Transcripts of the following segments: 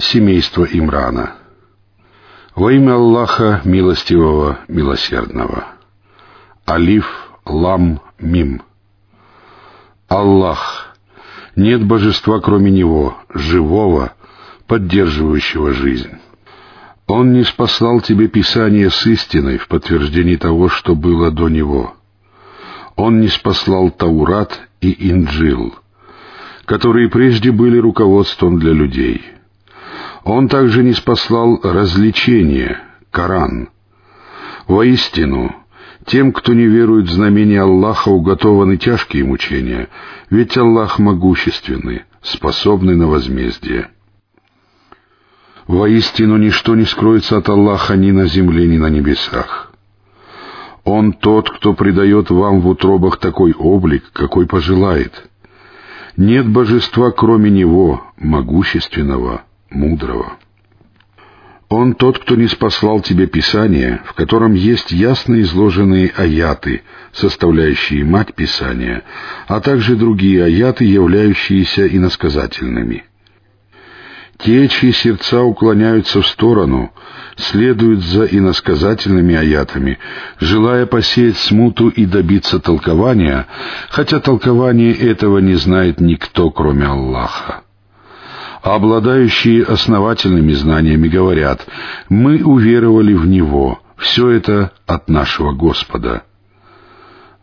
Семейство Имрана. Во имя Аллаха Милостивого, Милосердного. Алиф, Лам, Мим. Аллах. Нет божества, кроме Него, живого, поддерживающего жизнь. Он не спаслал тебе Писание с истиной в подтверждении того, что было до него. Он не спаслал Таурат и Инджил, которые прежде были руководством для людей. Он также не спаслал развлечение, Коран. Воистину, тем, кто не верует в знамения Аллаха, уготованы тяжкие мучения, ведь Аллах могущественный, способный на возмездие. Воистину ничто не скроется от Аллаха ни на земле, ни на небесах. Он тот, кто придает вам в утробах такой облик, какой пожелает. Нет божества, кроме Него, могущественного, мудрого. Он тот, кто не спаслал тебе Писание, в котором есть ясно изложенные аяты, составляющие мать Писания, а также другие аяты, являющиеся иносказательными — те, чьи сердца уклоняются в сторону, следуют за иносказательными аятами, желая посеять смуту и добиться толкования, хотя толкование этого не знает никто, кроме Аллаха. Обладающие основательными знаниями говорят, «Мы уверовали в Него, все это от нашего Господа»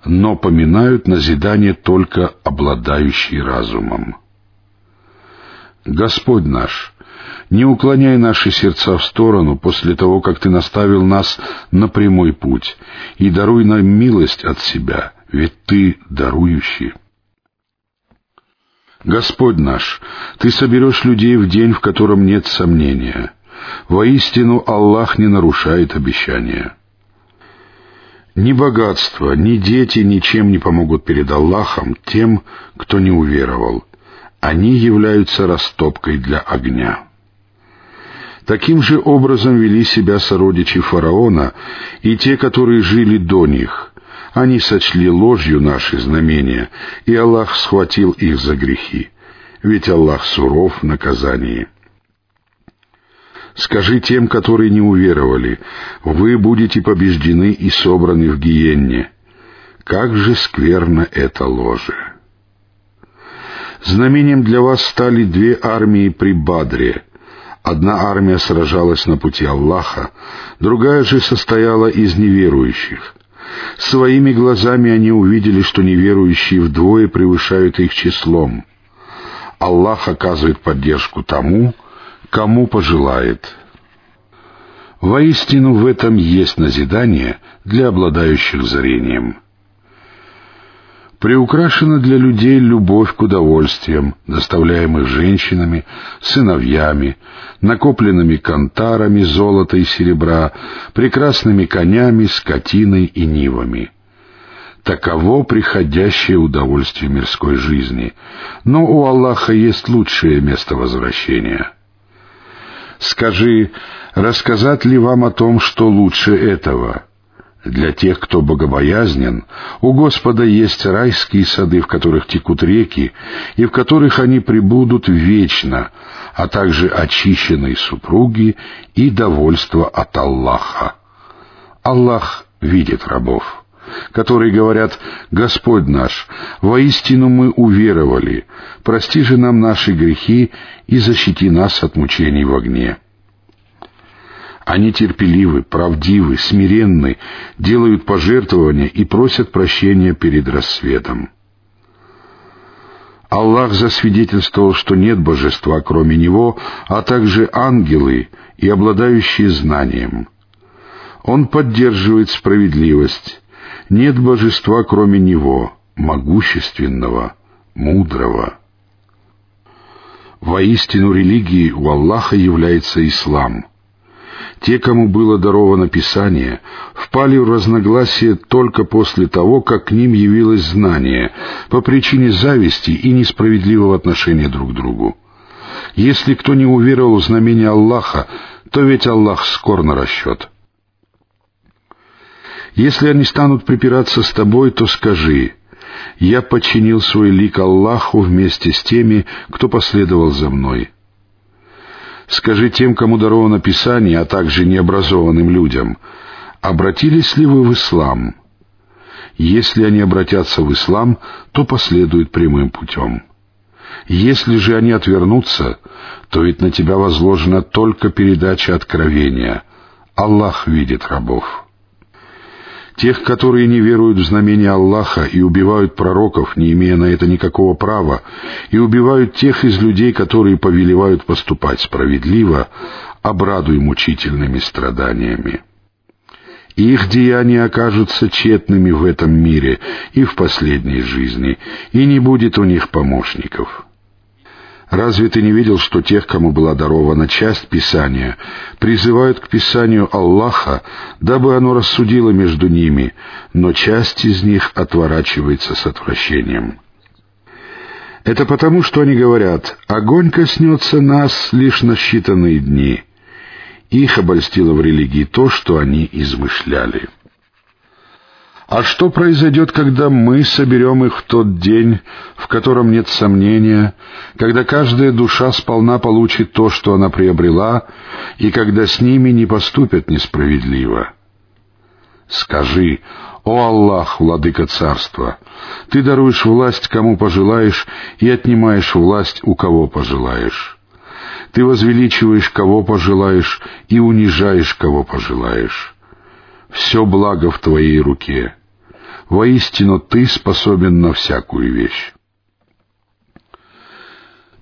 но поминают назидание только обладающие разумом. Господь наш, не уклоняй наши сердца в сторону после того, как Ты наставил нас на прямой путь, и даруй нам милость от себя, ведь Ты дарующий. Господь наш, Ты соберешь людей в день, в котором нет сомнения. Воистину Аллах не нарушает обещания. Ни богатство, ни дети ничем не помогут перед Аллахом тем, кто не уверовал — они являются растопкой для огня. Таким же образом вели себя сородичи фараона и те, которые жили до них. Они сочли ложью наши знамения, и Аллах схватил их за грехи. Ведь Аллах суров в наказании. Скажи тем, которые не уверовали, вы будете побеждены и собраны в гиенне. Как же скверно это ложе! Знамением для вас стали две армии при Бадре. Одна армия сражалась на пути Аллаха, другая же состояла из неверующих. Своими глазами они увидели, что неверующие вдвое превышают их числом. Аллах оказывает поддержку тому, кому пожелает. Воистину в этом есть назидание для обладающих зрением — приукрашена для людей любовь к удовольствиям, доставляемых женщинами, сыновьями, накопленными кантарами золота и серебра, прекрасными конями, скотиной и нивами. Таково приходящее удовольствие мирской жизни, но у Аллаха есть лучшее место возвращения. Скажи, рассказать ли вам о том, что лучше этого — для тех, кто богобоязнен, у Господа есть райские сады, в которых текут реки, и в которых они пребудут вечно, а также очищенные супруги и довольство от Аллаха. Аллах видит рабов, которые говорят «Господь наш, воистину мы уверовали, прости же нам наши грехи и защити нас от мучений в огне». Они терпеливы, правдивы, смиренны, делают пожертвования и просят прощения перед рассветом. Аллах засвидетельствовал, что нет божества, кроме Него, а также ангелы и обладающие знанием. Он поддерживает справедливость. Нет божества, кроме Него, могущественного, мудрого. Воистину религией у Аллаха является ислам — те, кому было даровано Писание, впали в разногласие только после того, как к ним явилось знание, по причине зависти и несправедливого отношения друг к другу. Если кто не уверовал в знамение Аллаха, то ведь Аллах скор на расчет. Если они станут припираться с тобой, то скажи, «Я подчинил свой лик Аллаху вместе с теми, кто последовал за мной». Скажи тем, кому даровано Писание, а также необразованным людям, обратились ли вы в ислам? Если они обратятся в ислам, то последуют прямым путем. Если же они отвернутся, то ведь на тебя возложена только передача откровения. Аллах видит рабов. Тех, которые не веруют в знамения Аллаха и убивают пророков, не имея на это никакого права, и убивают тех из людей, которые повелевают поступать справедливо, обрадуй мучительными страданиями. Их деяния окажутся тщетными в этом мире и в последней жизни, и не будет у них помощников. Разве ты не видел, что тех, кому была дарована часть Писания, призывают к Писанию Аллаха, дабы оно рассудило между ними, но часть из них отворачивается с отвращением? Это потому, что они говорят, огонь коснется нас лишь на считанные дни. Их обольстило в религии то, что они измышляли. А что произойдет, когда мы соберем их в тот день, в котором нет сомнения, когда каждая душа сполна получит то, что она приобрела, и когда с ними не поступят несправедливо? Скажи, «О Аллах, владыка царства, ты даруешь власть, кому пожелаешь, и отнимаешь власть, у кого пожелаешь. Ты возвеличиваешь, кого пожелаешь, и унижаешь, кого пожелаешь. Все благо в твоей руке. Воистину ты способен на всякую вещь.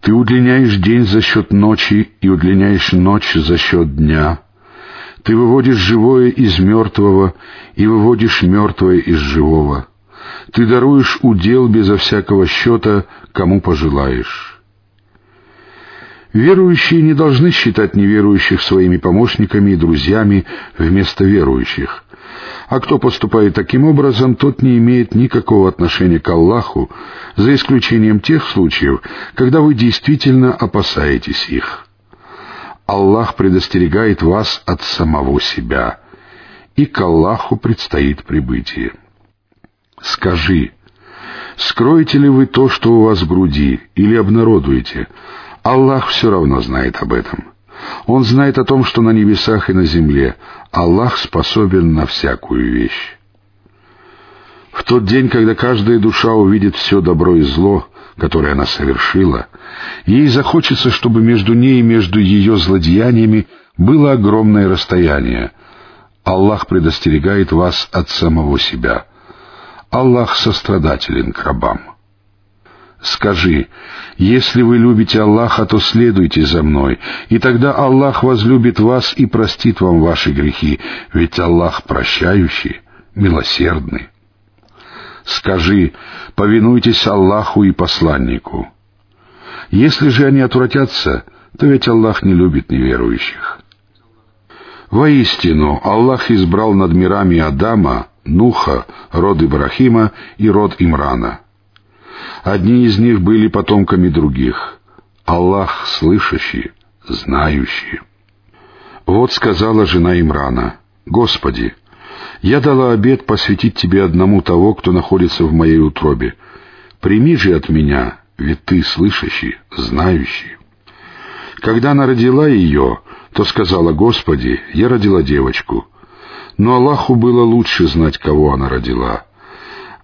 Ты удлиняешь день за счет ночи и удлиняешь ночь за счет дня. Ты выводишь живое из мертвого и выводишь мертвое из живого. Ты даруешь удел безо всякого счета, кому пожелаешь. Верующие не должны считать неверующих своими помощниками и друзьями вместо верующих. А кто поступает таким образом, тот не имеет никакого отношения к Аллаху, за исключением тех случаев, когда вы действительно опасаетесь их. Аллах предостерегает вас от самого себя, и к Аллаху предстоит прибытие. Скажи, скроете ли вы то, что у вас в груди, или обнародуете? Аллах все равно знает об этом. Он знает о том, что на небесах и на земле Аллах способен на всякую вещь. В тот день, когда каждая душа увидит все добро и зло, которое она совершила, ей захочется, чтобы между ней и между ее злодеяниями было огромное расстояние. Аллах предостерегает вас от самого себя. Аллах сострадателен к рабам. Скажи, если вы любите Аллаха, то следуйте за мной, и тогда Аллах возлюбит вас и простит вам ваши грехи, ведь Аллах прощающий, милосердный. Скажи, повинуйтесь Аллаху и посланнику. Если же они отвратятся, то ведь Аллах не любит неверующих. Воистину, Аллах избрал над мирами Адама, Нуха, род Ибрахима и род Имрана — Одни из них были потомками других. Аллах слышащий, знающий. Вот сказала жена Имрана, «Господи, я дала обет посвятить Тебе одному того, кто находится в моей утробе. Прими же от меня, ведь Ты слышащий, знающий». Когда она родила ее, то сказала, «Господи, я родила девочку». Но Аллаху было лучше знать, кого она родила.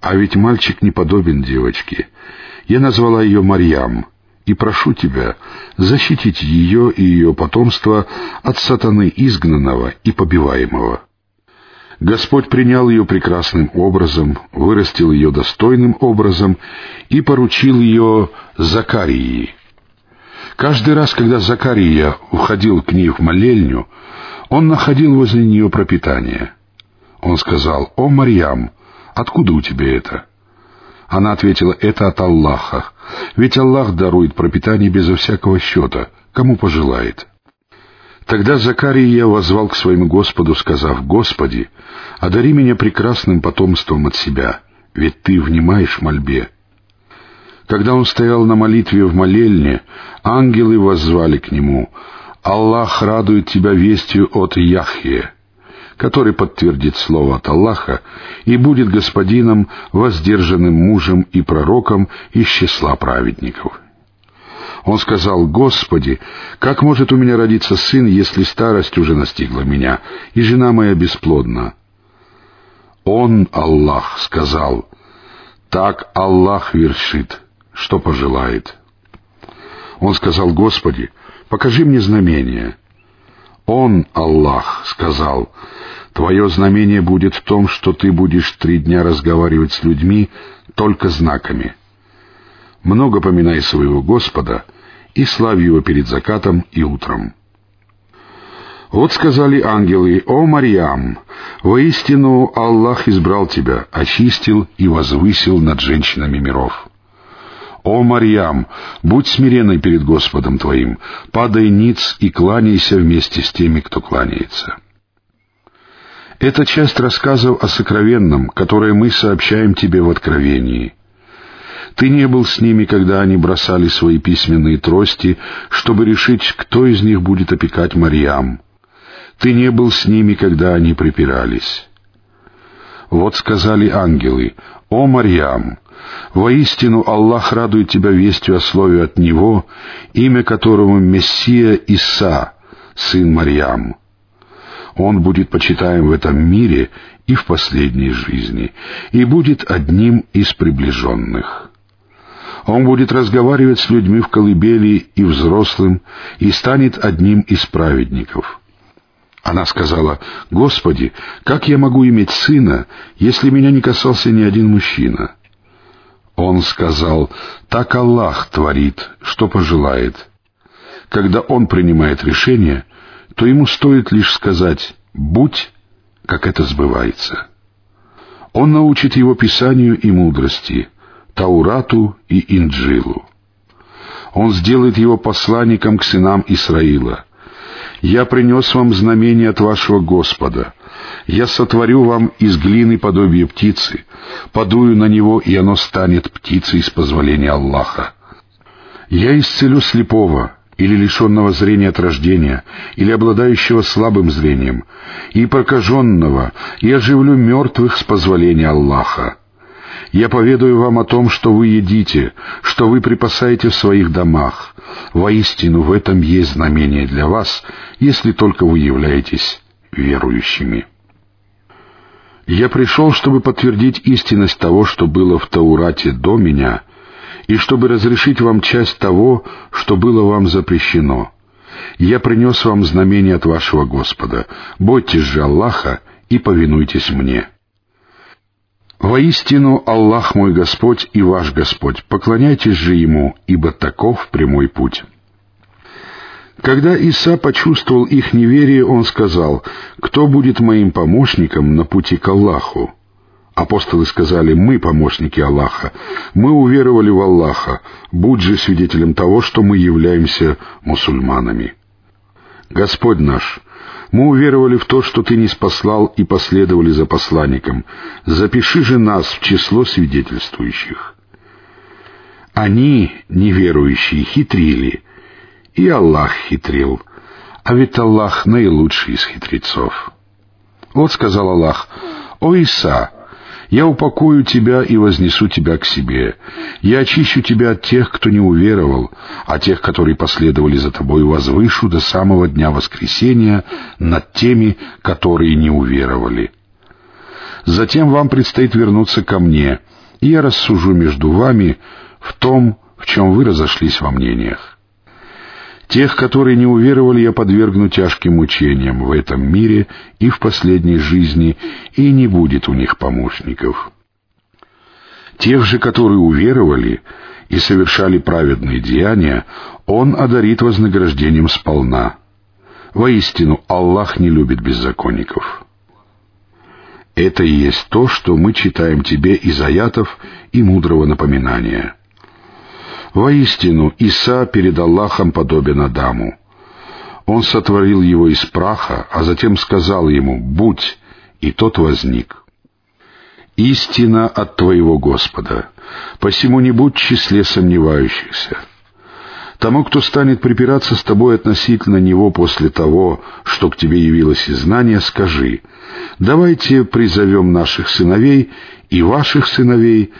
А ведь мальчик не подобен девочке. Я назвала ее Марьям, и прошу тебя защитить ее и ее потомство от сатаны изгнанного и побиваемого. Господь принял ее прекрасным образом, вырастил ее достойным образом и поручил ее Закарии. Каждый раз, когда Закария уходил к ней в молельню, он находил возле нее пропитание. Он сказал, «О, Марьям, откуда у тебя это?» Она ответила, это от Аллаха. Ведь Аллах дарует пропитание безо всякого счета, кому пожелает. Тогда Закария возвал к своему Господу, сказав, «Господи, одари меня прекрасным потомством от себя, ведь Ты внимаешь мольбе». Когда он стоял на молитве в молельне, ангелы воззвали к нему, «Аллах радует тебя вестью от Яхье» который подтвердит слово от Аллаха и будет господином, воздержанным мужем и пророком из числа праведников. Он сказал, «Господи, как может у меня родиться сын, если старость уже настигла меня, и жена моя бесплодна?» Он, Аллах, сказал, «Так Аллах вершит, что пожелает». Он сказал, «Господи, покажи мне знамение». Он, Аллах, сказал, «Твое знамение будет в том, что ты будешь три дня разговаривать с людьми только знаками» много поминай своего Господа и славь Его перед закатом и утром. Вот сказали ангелы, «О, Марьям, воистину Аллах избрал тебя, очистил и возвысил над женщинами миров». «О, Марьям, будь смиренной перед Господом твоим, падай ниц и кланяйся вместе с теми, кто кланяется». Это часть рассказов о сокровенном, которое мы сообщаем тебе в Откровении — ты не был с ними, когда они бросали свои письменные трости, чтобы решить, кто из них будет опекать Марьям. Ты не был с ними, когда они припирались. Вот сказали ангелы, «О, Марьям, воистину Аллах радует тебя вестью о слове от Него, имя которому Мессия Иса, сын Марьям. Он будет почитаем в этом мире и в последней жизни, и будет одним из приближенных». Он будет разговаривать с людьми в колыбели и взрослым, и станет одним из праведников. Она сказала, «Господи, как я могу иметь сына, если меня не касался ни один мужчина?» Он сказал, «Так Аллах творит, что пожелает». Когда Он принимает решение, то ему стоит лишь сказать «будь», как это сбывается. Он научит его Писанию и мудрости — Таурату и Инджилу. Он сделает его посланником к сынам Исраила. «Я принес вам знамение от вашего Господа. Я сотворю вам из глины подобие птицы, подую на него, и оно станет птицей с позволения Аллаха. Я исцелю слепого, или лишенного зрения от рождения, или обладающего слабым зрением, и прокаженного, и оживлю мертвых с позволения Аллаха. Я поведаю вам о том, что вы едите, что вы припасаете в своих домах. Воистину, в этом есть знамение для вас, если только вы являетесь верующими. Я пришел, чтобы подтвердить истинность того, что было в Таурате до меня, и чтобы разрешить вам часть того, что было вам запрещено. Я принес вам знамение от вашего Господа. Бойтесь же Аллаха и повинуйтесь мне». Воистину, Аллах мой Господь и ваш Господь, поклоняйтесь же Ему, ибо таков прямой путь. Когда Иса почувствовал их неверие, он сказал, «Кто будет моим помощником на пути к Аллаху?» Апостолы сказали, «Мы помощники Аллаха, мы уверовали в Аллаха, будь же свидетелем того, что мы являемся мусульманами». Господь наш, мы уверовали в то, что Ты не спаслал и последовали за посланником. Запиши же нас в число свидетельствующих. Они, неверующие, хитрили, и Аллах хитрил, а ведь Аллах наилучший из хитрецов. Вот сказал Аллах, «О Иса, я упакую тебя и вознесу тебя к себе. Я очищу тебя от тех, кто не уверовал, а тех, которые последовали за тобой, возвышу до самого дня воскресения над теми, которые не уверовали. Затем вам предстоит вернуться ко мне, и я рассужу между вами в том, в чем вы разошлись во мнениях. Тех, которые не уверовали, я подвергну тяжким мучениям в этом мире и в последней жизни, и не будет у них помощников. Тех же, которые уверовали и совершали праведные деяния, Он одарит вознаграждением сполна. Воистину, Аллах не любит беззаконников. Это и есть то, что мы читаем тебе из аятов и мудрого напоминания — Воистину, Иса перед Аллахом подобен Адаму. Он сотворил его из праха, а затем сказал ему «Будь», и тот возник. «Истина от твоего Господа, посему не будь в числе сомневающихся». Тому, кто станет припираться с тобой относительно него после того, что к тебе явилось из знания, скажи, давайте призовем наших сыновей и ваших сыновей,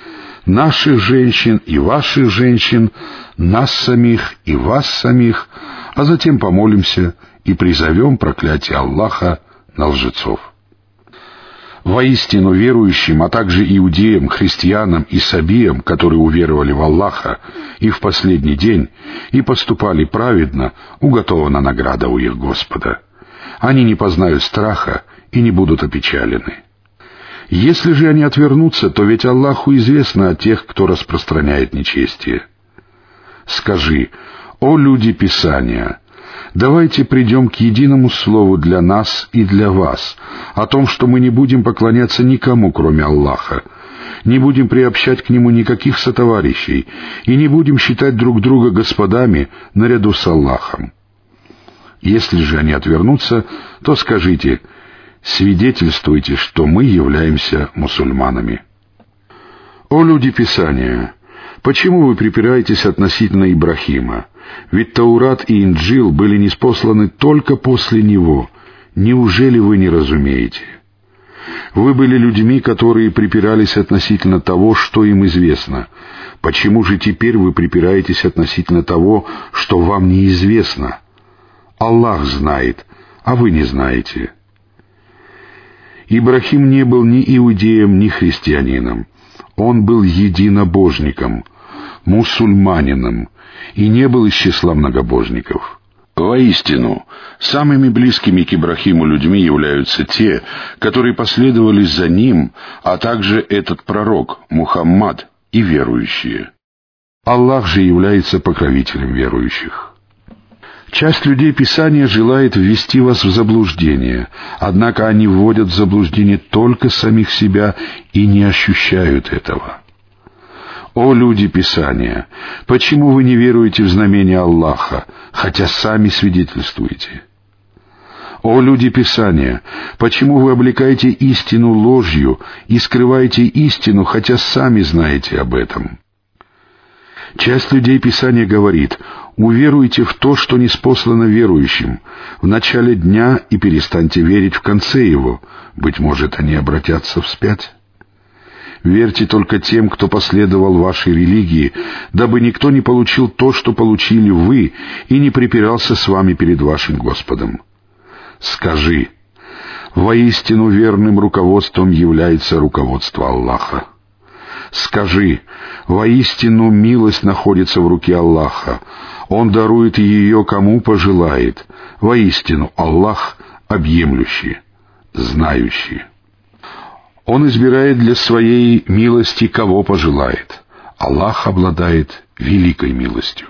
наших женщин и ваших женщин, нас самих и вас самих, а затем помолимся и призовем проклятие Аллаха на лжецов. Воистину верующим, а также иудеям, христианам и сабиям, которые уверовали в Аллаха и в последний день, и поступали праведно, уготована награда у их Господа. Они не познают страха и не будут опечалены. Если же они отвернутся, то ведь Аллаху известно о тех, кто распространяет нечестие. Скажи, о люди Писания, давайте придем к единому слову для нас и для вас, о том, что мы не будем поклоняться никому, кроме Аллаха, не будем приобщать к Нему никаких сотоварищей и не будем считать друг друга господами наряду с Аллахом. Если же они отвернутся, то скажите — свидетельствуйте, что мы являемся мусульманами. О люди Писания! Почему вы припираетесь относительно Ибрахима? Ведь Таурат и Инджил были неспосланы только после него. Неужели вы не разумеете? Вы были людьми, которые припирались относительно того, что им известно. Почему же теперь вы припираетесь относительно того, что вам неизвестно? Аллах знает, а вы не знаете. Ибрахим не был ни иудеем, ни христианином. Он был единобожником, мусульманином, и не был из числа многобожников. Воистину, самыми близкими к Ибрахиму людьми являются те, которые последовали за ним, а также этот пророк, Мухаммад, и верующие. Аллах же является покровителем верующих. Часть людей Писания желает ввести вас в заблуждение, однако они вводят в заблуждение только самих себя и не ощущают этого. О люди Писания, почему вы не веруете в знамение Аллаха, хотя сами свидетельствуете? О люди Писания, почему вы облекаете истину ложью и скрываете истину, хотя сами знаете об этом? Часть людей Писания говорит, уверуйте в то, что не спослано верующим, в начале дня и перестаньте верить в конце его, быть может, они обратятся вспять. Верьте только тем, кто последовал вашей религии, дабы никто не получил то, что получили вы, и не припирался с вами перед вашим Господом. Скажи, воистину верным руководством является руководство Аллаха. Скажи, воистину милость находится в руке Аллаха. Он дарует ее кому пожелает. Воистину Аллах объемлющий, знающий. Он избирает для своей милости кого пожелает. Аллах обладает великой милостью.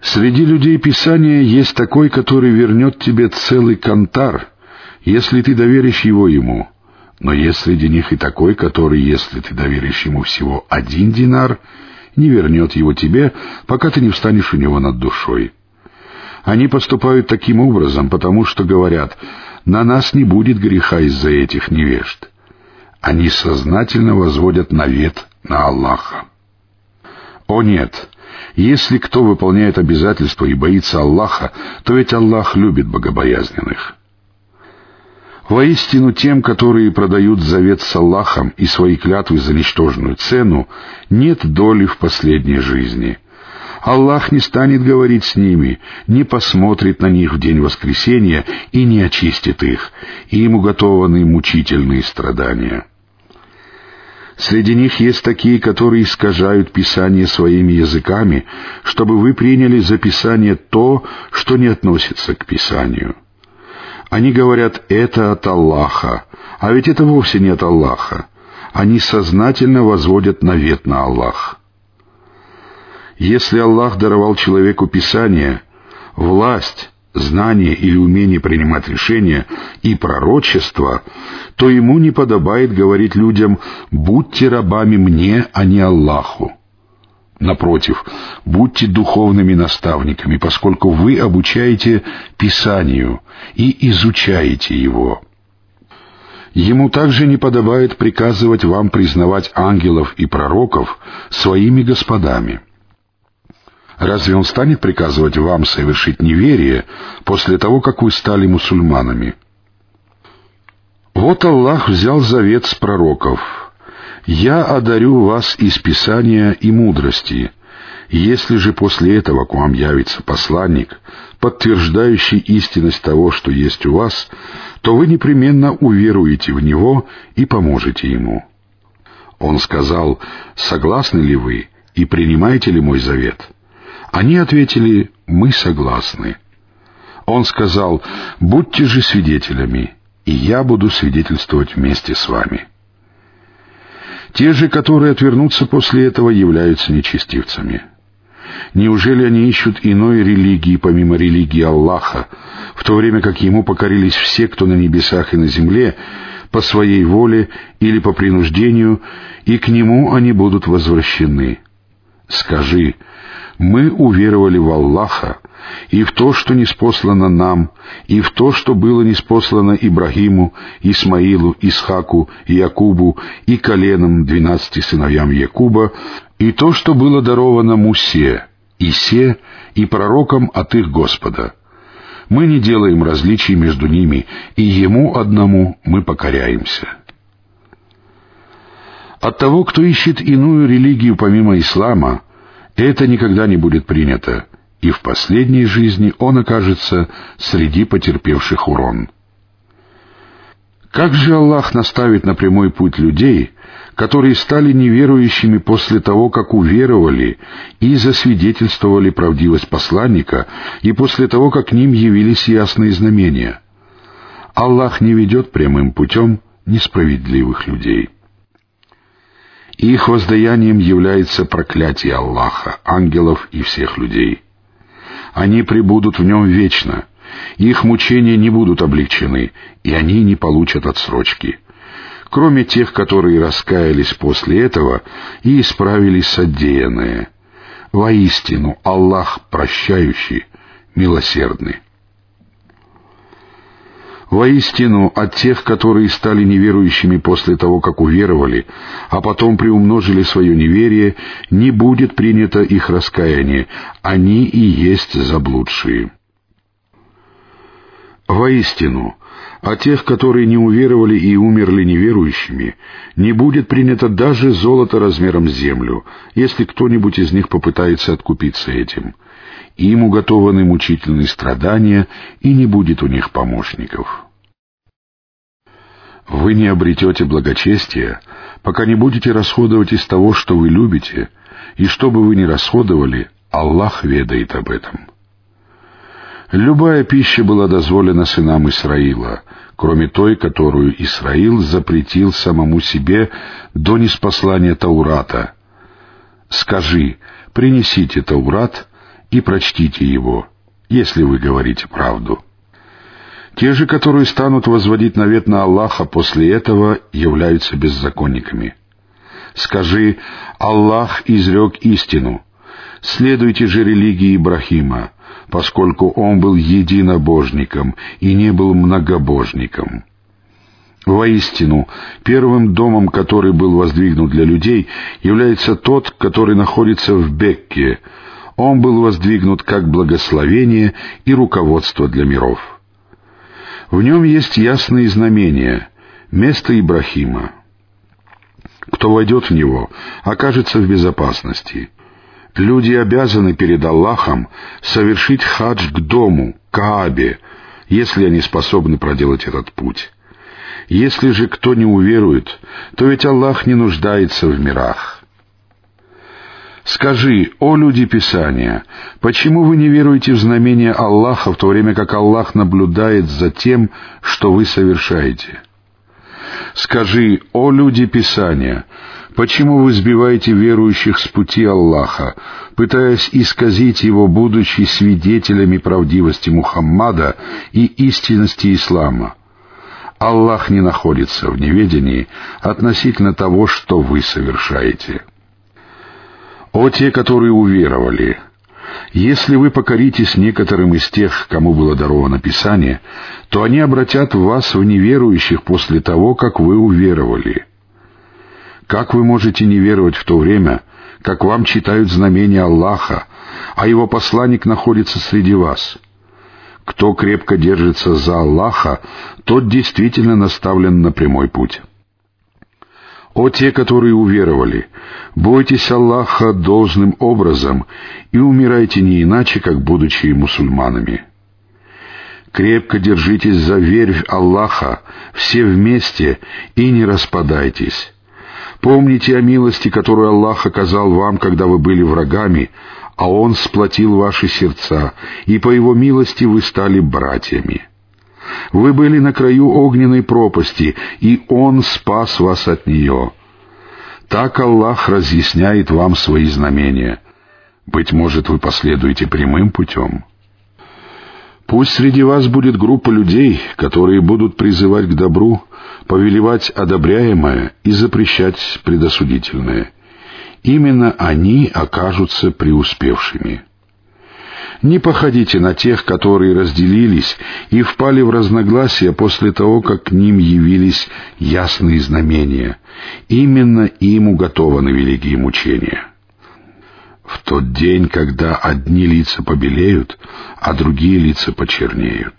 Среди людей Писания есть такой, который вернет тебе целый кантар, если ты доверишь его ему — но есть среди них и такой, который, если ты доверишь ему всего один динар, не вернет его тебе, пока ты не встанешь у него над душой. Они поступают таким образом, потому что говорят, на нас не будет греха из-за этих невежд. Они сознательно возводят навет на Аллаха. О нет! Если кто выполняет обязательства и боится Аллаха, то ведь Аллах любит богобоязненных. Воистину тем, которые продают завет с Аллахом и свои клятвы за ничтожную цену, нет доли в последней жизни. Аллах не станет говорить с ними, не посмотрит на них в день воскресения и не очистит их, и им уготованы мучительные страдания. Среди них есть такие, которые искажают Писание своими языками, чтобы вы приняли за Писание то, что не относится к Писанию. Они говорят, это от Аллаха, а ведь это вовсе не от Аллаха. Они сознательно возводят навет на Аллах. Если Аллах даровал человеку Писание, власть, знание или умение принимать решения и пророчество, то ему не подобает говорить людям «будьте рабами мне, а не Аллаху». Напротив, будьте духовными наставниками, поскольку вы обучаете Писанию и изучаете его. Ему также не подобает приказывать вам признавать ангелов и пророков своими господами. Разве он станет приказывать вам совершить неверие после того, как вы стали мусульманами? Вот Аллах взял завет с пророков — «Я одарю вас из Писания и мудрости, если же после этого к вам явится посланник, подтверждающий истинность того, что есть у вас, то вы непременно уверуете в него и поможете ему». Он сказал, «Согласны ли вы и принимаете ли мой завет?» Они ответили, «Мы согласны». Он сказал, «Будьте же свидетелями, и я буду свидетельствовать вместе с вами». Те же, которые отвернутся после этого, являются нечестивцами. Неужели они ищут иной религии, помимо религии Аллаха, в то время как Ему покорились все, кто на небесах и на земле, по своей воле или по принуждению, и к Нему они будут возвращены? Скажи, мы уверовали в Аллаха, и в то, что неспослано нам, и в то, что было неспослано Ибрагиму, Исмаилу, Исхаку, Якубу и коленам двенадцати сыновьям Якуба, и то, что было даровано Мусе, Исе и пророкам от их Господа. Мы не делаем различий между ними, и Ему одному мы покоряемся. От того, кто ищет иную религию помимо ислама, это никогда не будет принято, и в последней жизни он окажется среди потерпевших урон. Как же Аллах наставит на прямой путь людей, которые стали неверующими после того, как уверовали и засвидетельствовали правдивость посланника, и после того, как к ним явились ясные знамения? Аллах не ведет прямым путем несправедливых людей. Их воздаянием является проклятие Аллаха, ангелов и всех людей — они пребудут в нем вечно. Их мучения не будут облегчены, и они не получат отсрочки. Кроме тех, которые раскаялись после этого и исправились содеянное. Воистину, Аллах прощающий, милосердный. Воистину, от тех, которые стали неверующими после того, как уверовали, а потом приумножили свое неверие, не будет принято их раскаяние, они и есть заблудшие. Воистину, от тех, которые не уверовали и умерли неверующими, не будет принято даже золото размером с землю, если кто-нибудь из них попытается откупиться этим — им уготованы мучительные страдания, и не будет у них помощников. Вы не обретете благочестия, пока не будете расходовать из того, что вы любите, и что бы вы ни расходовали, Аллах ведает об этом. Любая пища была дозволена сынам Исраила, кроме той, которую Исраил запретил самому себе до неспослания Таурата. Скажи, принесите Таурат, и прочтите его, если вы говорите правду. Те же, которые станут возводить навет на Аллаха после этого, являются беззаконниками. Скажи, Аллах изрек истину. Следуйте же религии Ибрахима, поскольку он был единобожником и не был многобожником. Воистину, первым домом, который был воздвигнут для людей, является тот, который находится в Бекке, он был воздвигнут как благословение и руководство для миров. В нем есть ясные знамения, место Ибрахима. Кто войдет в него, окажется в безопасности. Люди обязаны перед Аллахом совершить хадж к дому, Каабе, если они способны проделать этот путь. Если же кто не уверует, то ведь Аллах не нуждается в мирах. Скажи, о люди Писания, почему вы не веруете в знамение Аллаха, в то время как Аллах наблюдает за тем, что вы совершаете? Скажи, о люди Писания, почему вы сбиваете верующих с пути Аллаха, пытаясь исказить его, будучи свидетелями правдивости Мухаммада и истинности Ислама? Аллах не находится в неведении относительно того, что вы совершаете. «О те, которые уверовали! Если вы покоритесь некоторым из тех, кому было даровано Писание, то они обратят вас в неверующих после того, как вы уверовали. Как вы можете не веровать в то время, как вам читают знамения Аллаха, а его посланник находится среди вас?» Кто крепко держится за Аллаха, тот действительно наставлен на прямой путь. О те, которые уверовали, бойтесь Аллаха должным образом и умирайте не иначе, как будучи мусульманами. Крепко держитесь за верь Аллаха, все вместе, и не распадайтесь. Помните о милости, которую Аллах оказал вам, когда вы были врагами, а Он сплотил ваши сердца, и по Его милости вы стали братьями. Вы были на краю огненной пропасти, и Он спас вас от нее. Так Аллах разъясняет вам свои знамения. Быть может, вы последуете прямым путем. Пусть среди вас будет группа людей, которые будут призывать к добру, повелевать одобряемое и запрещать предосудительное. Именно они окажутся преуспевшими. Не походите на тех, которые разделились и впали в разногласия после того, как к ним явились ясные знамения. Именно им уготованы великие мучения. В тот день, когда одни лица побелеют, а другие лица почернеют.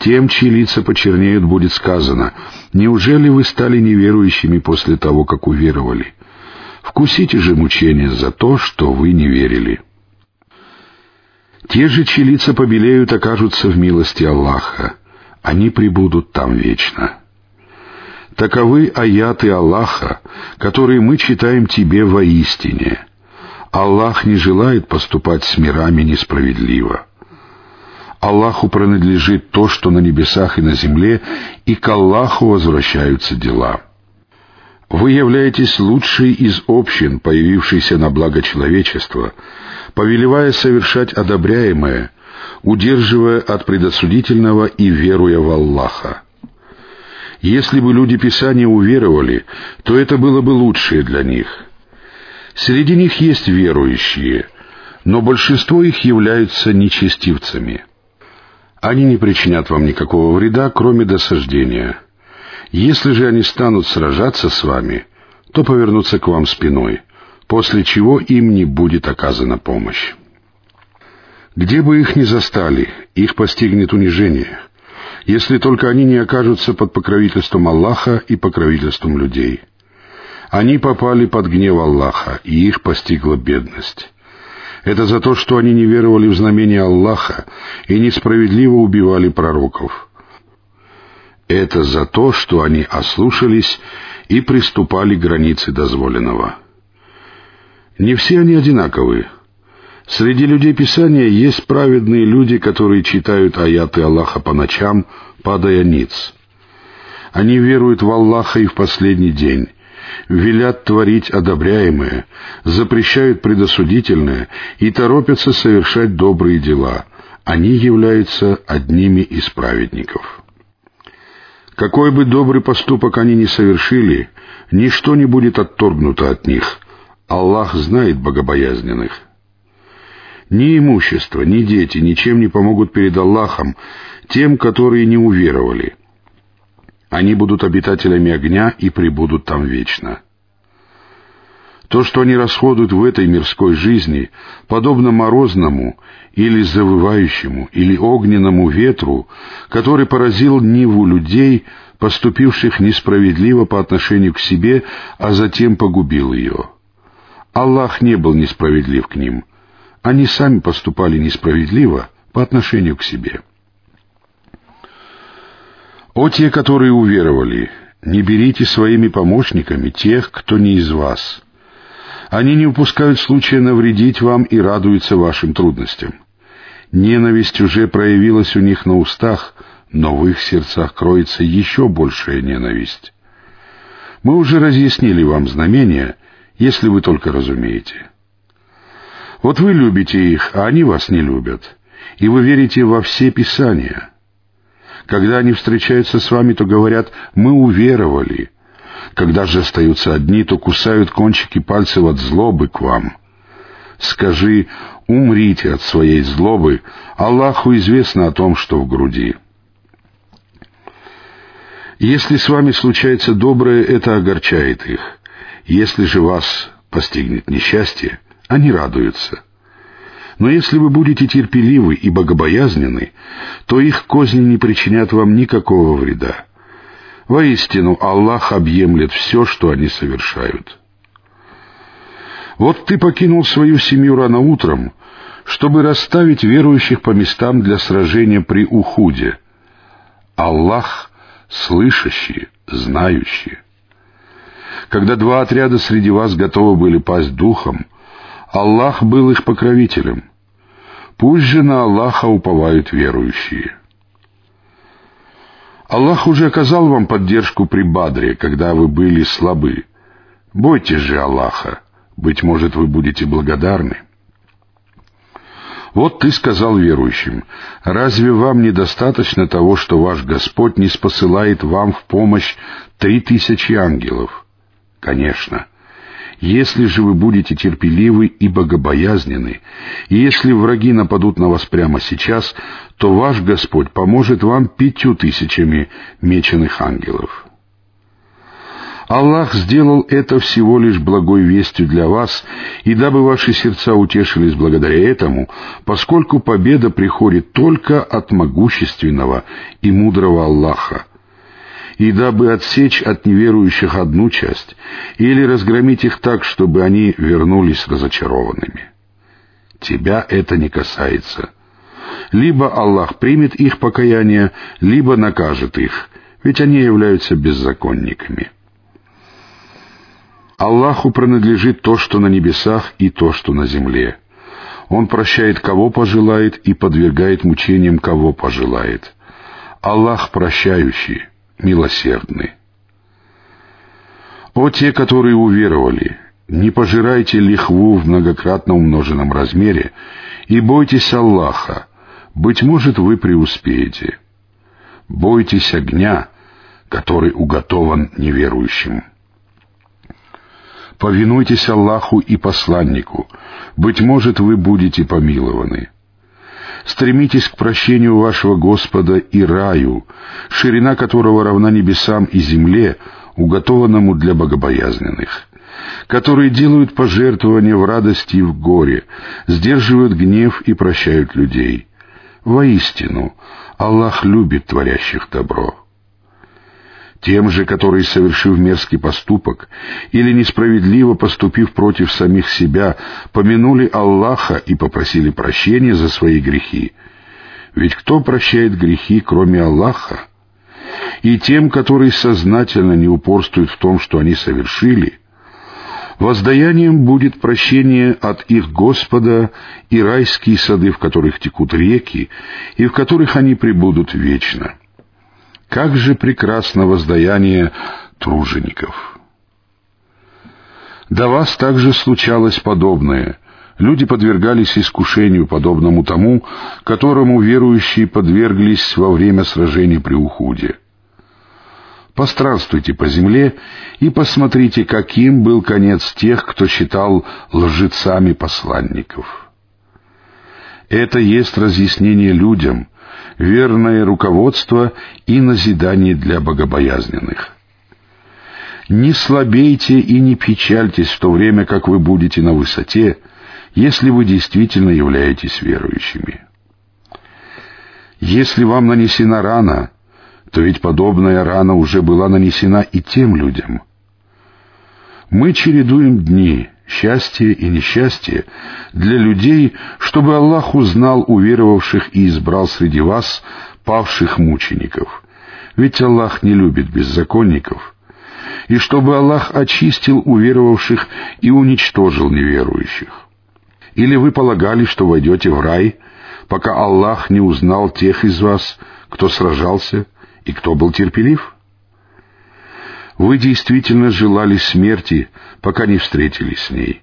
Тем, чьи лица почернеют, будет сказано, «Неужели вы стали неверующими после того, как уверовали? Вкусите же мучения за то, что вы не верили». Те же, чьи лица побелеют, окажутся в милости Аллаха. Они прибудут там вечно. Таковы аяты Аллаха, которые мы читаем тебе воистине. Аллах не желает поступать с мирами несправедливо. Аллаху принадлежит то, что на небесах и на земле, и к Аллаху возвращаются дела. Вы являетесь лучшей из общин, появившейся на благо человечества, повелевая совершать одобряемое, удерживая от предосудительного и веруя в Аллаха. Если бы люди Писания уверовали, то это было бы лучшее для них. Среди них есть верующие, но большинство их являются нечестивцами. Они не причинят вам никакого вреда, кроме досаждения — если же они станут сражаться с вами, то повернутся к вам спиной, после чего им не будет оказана помощь. Где бы их ни застали, их постигнет унижение, если только они не окажутся под покровительством Аллаха и покровительством людей. Они попали под гнев Аллаха, и их постигла бедность. Это за то, что они не веровали в знамения Аллаха и несправедливо убивали пророков — это за то, что они ослушались и приступали к границе дозволенного. Не все они одинаковы. Среди людей Писания есть праведные люди, которые читают аяты Аллаха по ночам, падая ниц. Они веруют в Аллаха и в последний день, велят творить одобряемое, запрещают предосудительное и торопятся совершать добрые дела. Они являются одними из праведников. Какой бы добрый поступок они ни совершили, ничто не будет отторгнуто от них. Аллах знает богобоязненных. Ни имущество, ни дети ничем не помогут перед Аллахом тем, которые не уверовали. Они будут обитателями огня и пребудут там вечно. То, что они расходуют в этой мирской жизни, подобно морозному или завывающему или огненному ветру, который поразил Ниву людей, поступивших несправедливо по отношению к себе, а затем погубил ее. Аллах не был несправедлив к ним. Они сами поступали несправедливо по отношению к себе. О те, которые уверовали, не берите своими помощниками тех, кто не из вас — они не упускают случая навредить вам и радуются вашим трудностям. Ненависть уже проявилась у них на устах, но в их сердцах кроется еще большая ненависть. Мы уже разъяснили вам знамения, если вы только разумеете. Вот вы любите их, а они вас не любят, и вы верите во все Писания. Когда они встречаются с вами, то говорят «мы уверовали», когда же остаются одни, то кусают кончики пальцев от злобы к вам. Скажи, умрите от своей злобы, Аллаху известно о том, что в груди. Если с вами случается доброе, это огорчает их. Если же вас постигнет несчастье, они радуются. Но если вы будете терпеливы и богобоязнены, то их козни не причинят вам никакого вреда. Воистину, Аллах объемлет все, что они совершают. Вот ты покинул свою семью рано утром, чтобы расставить верующих по местам для сражения при Ухуде. Аллах слышащий, знающий. Когда два отряда среди вас готовы были пасть духом, Аллах был их покровителем. Пусть же на Аллаха уповают верующие. Аллах уже оказал вам поддержку при Бадре, когда вы были слабы. Бойтесь же Аллаха, быть может, вы будете благодарны. Вот ты сказал верующим, разве вам недостаточно того, что ваш Господь не спосылает вам в помощь три тысячи ангелов? Конечно. Если же вы будете терпеливы и богобоязнены, и если враги нападут на вас прямо сейчас, то ваш Господь поможет вам пятью тысячами меченых ангелов. Аллах сделал это всего лишь благой вестью для вас, и дабы ваши сердца утешились благодаря этому, поскольку победа приходит только от могущественного и мудрого Аллаха, и дабы отсечь от неверующих одну часть, или разгромить их так, чтобы они вернулись разочарованными. Тебя это не касается. Либо Аллах примет их покаяние, либо накажет их, ведь они являются беззаконниками. Аллаху принадлежит то, что на небесах, и то, что на земле. Он прощает, кого пожелает, и подвергает мучениям, кого пожелает. Аллах прощающий, милосердны. О те, которые уверовали, не пожирайте лихву в многократно умноженном размере и бойтесь Аллаха, быть может, вы преуспеете. Бойтесь огня, который уготован неверующим. Повинуйтесь Аллаху и посланнику, быть может, вы будете помилованы. Стремитесь к прощению вашего Господа и раю, ширина которого равна небесам и земле, уготованному для богобоязненных, которые делают пожертвования в радости и в горе, сдерживают гнев и прощают людей. Воистину, Аллах любит творящих добро. Тем же, которые, совершив мерзкий поступок или несправедливо поступив против самих себя, помянули Аллаха и попросили прощения за свои грехи. Ведь кто прощает грехи, кроме Аллаха? И тем, которые сознательно не упорствуют в том, что они совершили, воздаянием будет прощение от их Господа и райские сады, в которых текут реки, и в которых они пребудут вечно. Как же прекрасно воздаяние тружеников! До вас также случалось подобное. Люди подвергались искушению, подобному тому, которому верующие подверглись во время сражений при Ухуде. Постранствуйте по земле и посмотрите, каким был конец тех, кто считал лжецами посланников. Это есть разъяснение людям, верное руководство и назидание для богобоязненных. Не слабейте и не печальтесь в то время, как вы будете на высоте, если вы действительно являетесь верующими. Если вам нанесена рана, то ведь подобная рана уже была нанесена и тем людям. Мы чередуем дни, счастье и несчастье для людей, чтобы Аллах узнал уверовавших и избрал среди вас павших мучеников. Ведь Аллах не любит беззаконников. И чтобы Аллах очистил уверовавших и уничтожил неверующих. Или вы полагали, что войдете в рай, пока Аллах не узнал тех из вас, кто сражался и кто был терпелив? Вы действительно желали смерти, пока не встретились с ней.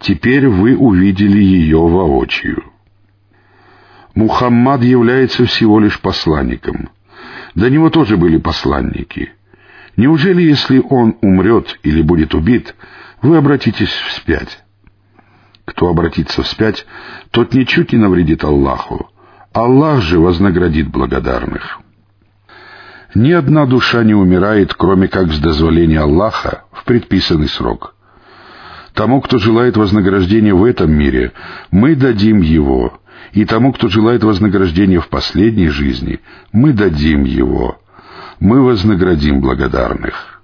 Теперь вы увидели ее воочию. Мухаммад является всего лишь посланником. До него тоже были посланники. Неужели, если он умрет или будет убит, вы обратитесь вспять? Кто обратится вспять, тот ничуть не навредит Аллаху. Аллах же вознаградит благодарных. Ни одна душа не умирает, кроме как с дозволения Аллаха в предписанный срок. Тому, кто желает вознаграждения в этом мире, мы дадим его, и тому, кто желает вознаграждения в последней жизни, мы дадим его. мы вознаградим благодарных.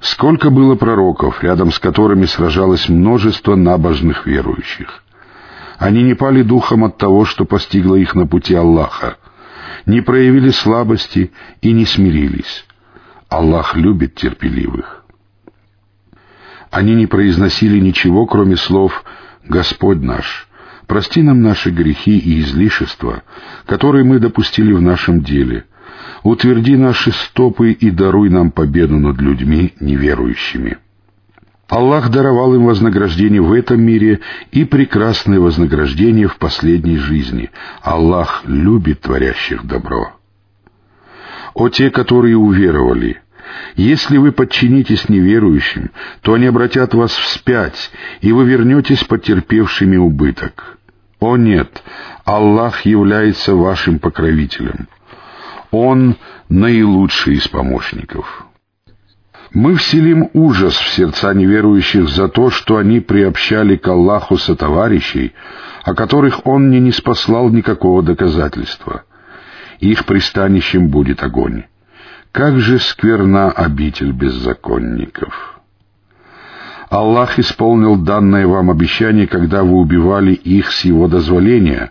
Сколько было пророков, рядом с которыми сражалось множество набожных верующих. Они не пали духом от того, что постигло их на пути Аллаха, не проявили слабости и не смирились. Аллах любит терпеливых. Они не произносили ничего, кроме слов «Господь наш, прости нам наши грехи и излишества, которые мы допустили в нашем деле, утверди наши стопы и даруй нам победу над людьми неверующими». Аллах даровал им вознаграждение в этом мире и прекрасное вознаграждение в последней жизни. Аллах любит творящих добро. О те, которые уверовали! Если вы подчинитесь неверующим, то они обратят вас вспять, и вы вернетесь потерпевшими убыток. О нет, Аллах является вашим покровителем. Он наилучший из помощников. Мы вселим ужас в сердца неверующих за то, что они приобщали к Аллаху сотоварищей, о которых Он не неспослал никакого доказательства. Их пристанищем будет огонь. Как же скверна обитель беззаконников! Аллах исполнил данное вам обещание, когда вы убивали их с Его дозволения,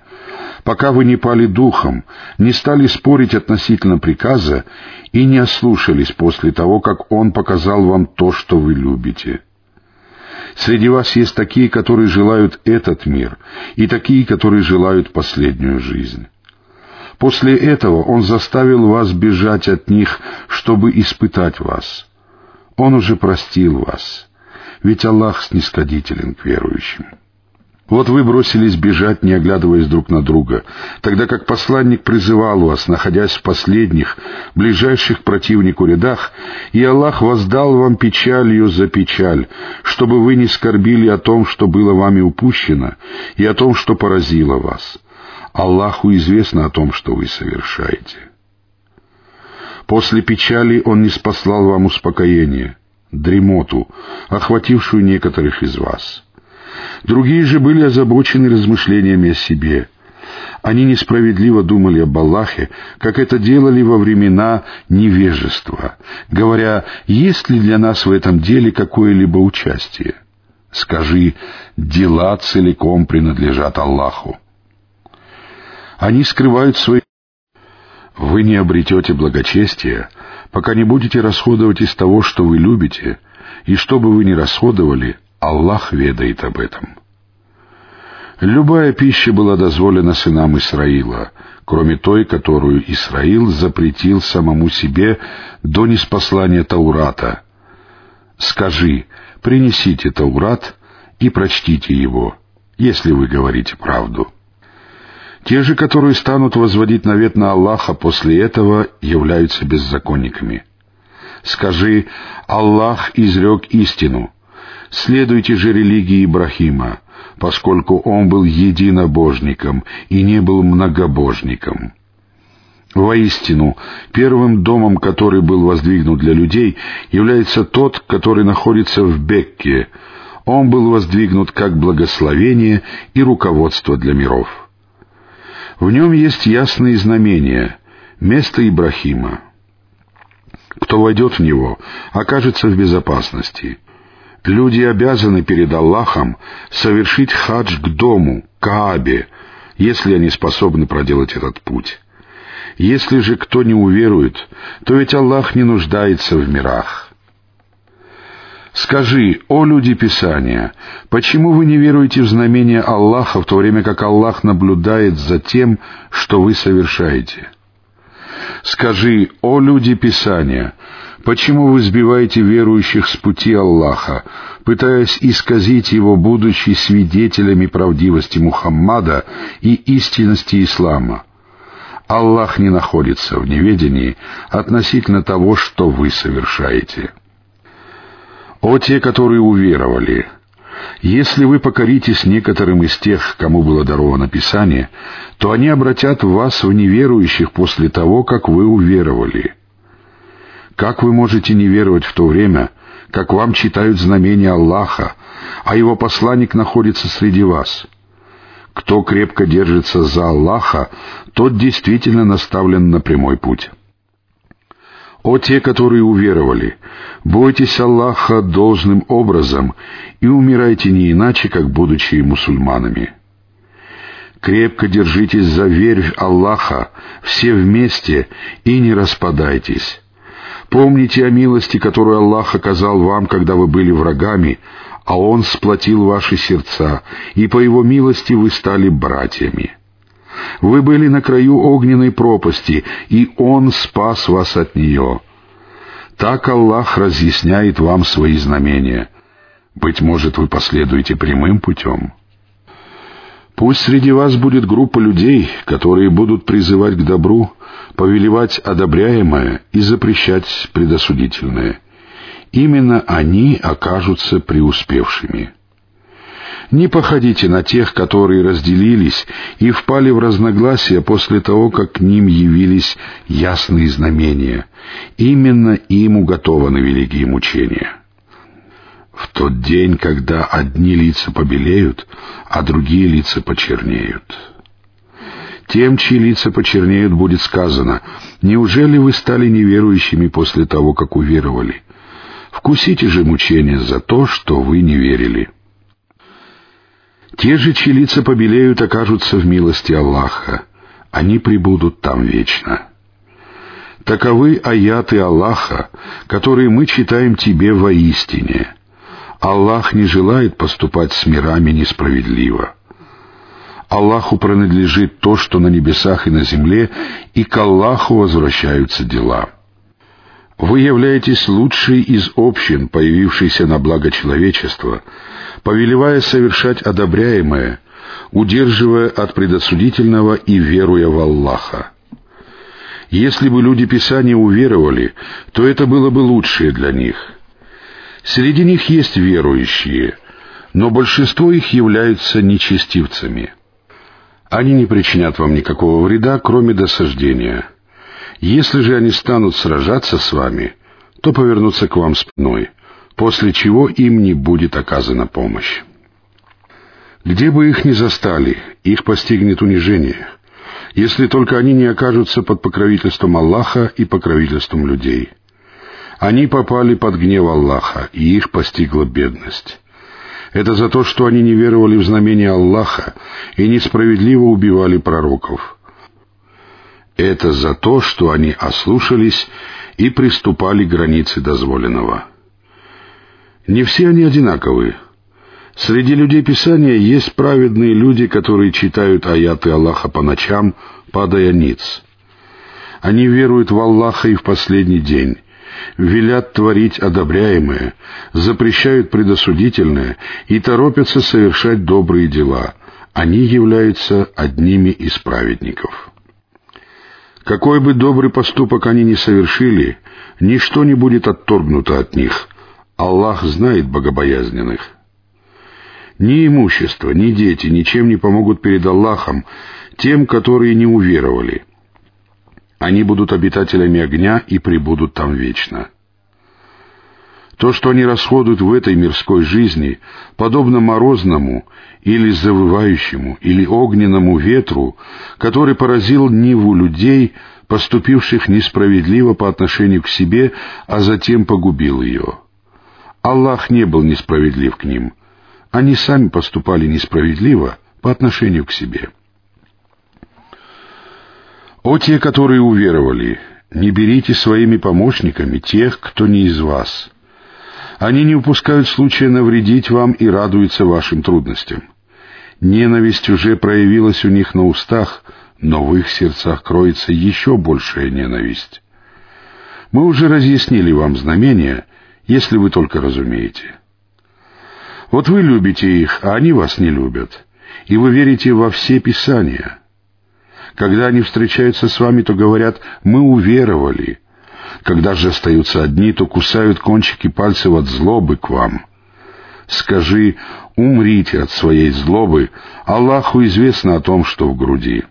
пока вы не пали духом, не стали спорить относительно приказа и не ослушались после того, как Он показал вам то, что вы любите. Среди вас есть такие, которые желают этот мир, и такие, которые желают последнюю жизнь. После этого Он заставил вас бежать от них, чтобы испытать вас. Он уже простил вас, ведь Аллах снисходителен к верующим. Вот вы бросились бежать, не оглядываясь друг на друга, тогда как посланник призывал вас, находясь в последних, ближайших к противнику рядах, и Аллах воздал вам печалью за печаль, чтобы вы не скорбили о том, что было вами упущено, и о том, что поразило вас. Аллаху известно о том, что вы совершаете. После печали Он не спаслал вам успокоение, дремоту, охватившую некоторых из вас — Другие же были озабочены размышлениями о себе. Они несправедливо думали об Аллахе, как это делали во времена невежества, говоря, есть ли для нас в этом деле какое-либо участие. Скажи, дела целиком принадлежат Аллаху. Они скрывают свои... Вы не обретете благочестия, пока не будете расходовать из того, что вы любите, и что бы вы ни расходовали, Аллах ведает об этом. Любая пища была дозволена сынам Исраила, кроме той, которую Исраил запретил самому себе до неспослания Таурата. Скажи, принесите Таурат и прочтите его, если вы говорите правду. Те же, которые станут возводить навет на Аллаха после этого, являются беззаконниками. Скажи, Аллах изрек истину — Следуйте же религии Ибрахима, поскольку он был единобожником и не был многобожником. Воистину, первым домом, который был воздвигнут для людей, является тот, который находится в Бекке. Он был воздвигнут как благословение и руководство для миров. В нем есть ясные знамения, место Ибрахима. Кто войдет в него, окажется в безопасности — Люди обязаны перед Аллахом совершить хадж к дому, Каабе, если они способны проделать этот путь. Если же кто не уверует, то ведь Аллах не нуждается в мирах. Скажи, о люди Писания, почему вы не веруете в знамение Аллаха, в то время как Аллах наблюдает за тем, что вы совершаете? Скажи, о люди Писания, Почему вы сбиваете верующих с пути Аллаха, пытаясь исказить его, будучи свидетелями правдивости Мухаммада и истинности ислама? Аллах не находится в неведении относительно того, что вы совершаете. О те, которые уверовали! Если вы покоритесь некоторым из тех, кому было даровано Писание, то они обратят вас в неверующих после того, как вы уверовали. Как вы можете не веровать в то время, как вам читают знамения Аллаха, а его посланник находится среди вас? Кто крепко держится за Аллаха, тот действительно наставлен на прямой путь. О те, которые уверовали, бойтесь Аллаха должным образом и умирайте не иначе, как будучи мусульманами. Крепко держитесь за верь Аллаха, все вместе, и не распадайтесь. Помните о милости, которую Аллах оказал вам, когда вы были врагами, а Он сплотил ваши сердца, и по Его милости вы стали братьями. Вы были на краю огненной пропасти, и Он спас вас от нее. Так Аллах разъясняет вам свои знамения. Быть может, вы последуете прямым путем. Пусть среди вас будет группа людей, которые будут призывать к добру, повелевать одобряемое и запрещать предосудительное. Именно они окажутся преуспевшими. Не походите на тех, которые разделились и впали в разногласия после того, как к ним явились ясные знамения. Именно им уготованы великие мучения. В тот день, когда одни лица побелеют, а другие лица почернеют. Тем, чьи лица почернеют, будет сказано, «Неужели вы стали неверующими после того, как уверовали? Вкусите же мучения за то, что вы не верили». Те же, чьи лица побелеют, окажутся в милости Аллаха. Они прибудут там вечно. Таковы аяты Аллаха, которые мы читаем тебе воистине. Аллах не желает поступать с мирами несправедливо. Аллаху принадлежит то, что на небесах и на земле, и к Аллаху возвращаются дела. Вы являетесь лучшей из общин, появившейся на благо человечества, повелевая совершать одобряемое, удерживая от предосудительного и веруя в Аллаха. Если бы люди Писания уверовали, то это было бы лучшее для них. Среди них есть верующие, но большинство их являются нечестивцами. Они не причинят вам никакого вреда, кроме досаждения — если же они станут сражаться с вами, то повернутся к вам спиной, после чего им не будет оказана помощь. Где бы их ни застали, их постигнет унижение, если только они не окажутся под покровительством Аллаха и покровительством людей. Они попали под гнев Аллаха, и их постигла бедность. Это за то, что они не веровали в знамения Аллаха и несправедливо убивали пророков — это за то, что они ослушались и приступали к границе дозволенного. Не все они одинаковы. Среди людей Писания есть праведные люди, которые читают аяты Аллаха по ночам, падая ниц. Они веруют в Аллаха и в последний день, велят творить одобряемое, запрещают предосудительное и торопятся совершать добрые дела. Они являются одними из праведников. Какой бы добрый поступок они ни совершили, ничто не будет отторгнуто от них. Аллах знает богобоязненных. Ни имущество, ни дети ничем не помогут перед Аллахом тем, которые не уверовали. Они будут обитателями огня и пребудут там вечно. То, что они расходуют в этой мирской жизни, подобно морозному или завывающему или огненному ветру, который поразил Ниву людей, поступивших несправедливо по отношению к себе, а затем погубил ее. Аллах не был несправедлив к ним. Они сами поступали несправедливо по отношению к себе. О те, которые уверовали, не берите своими помощниками тех, кто не из вас — они не упускают случая навредить вам и радуются вашим трудностям. Ненависть уже проявилась у них на устах, но в их сердцах кроется еще большая ненависть. Мы уже разъяснили вам знамения, если вы только разумеете. Вот вы любите их, а они вас не любят, и вы верите во все Писания. Когда они встречаются с вами, то говорят «мы уверовали», когда же остаются одни, то кусают кончики пальцев от злобы к вам. Скажи, умрите от своей злобы, Аллаху известно о том, что в груди.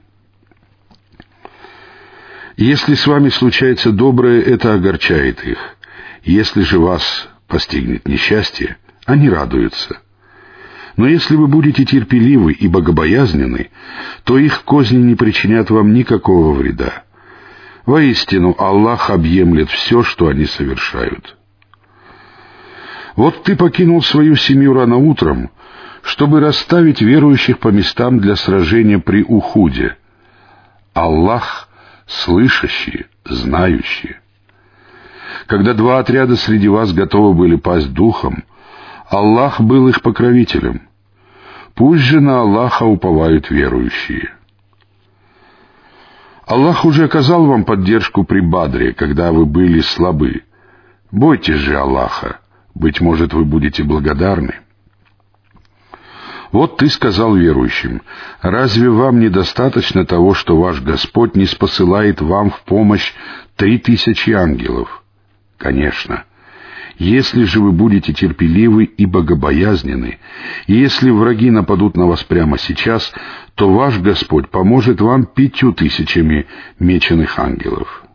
Если с вами случается доброе, это огорчает их. Если же вас постигнет несчастье, они радуются. Но если вы будете терпеливы и богобоязнены, то их козни не причинят вам никакого вреда. Воистину, Аллах объемлет все, что они совершают. Вот ты покинул свою семью рано утром, чтобы расставить верующих по местам для сражения при Ухуде. Аллах слышащий, знающий. Когда два отряда среди вас готовы были пасть духом, Аллах был их покровителем. Пусть же на Аллаха уповают верующие. Аллах уже оказал вам поддержку при Бадре, когда вы были слабы. Бойтесь же Аллаха, быть может, вы будете благодарны. Вот ты сказал верующим, разве вам недостаточно того, что ваш Господь не спосылает вам в помощь три тысячи ангелов? Конечно. Если же вы будете терпеливы и богобоязнены, и если враги нападут на вас прямо сейчас, то ваш Господь поможет вам пятью тысячами меченых ангелов.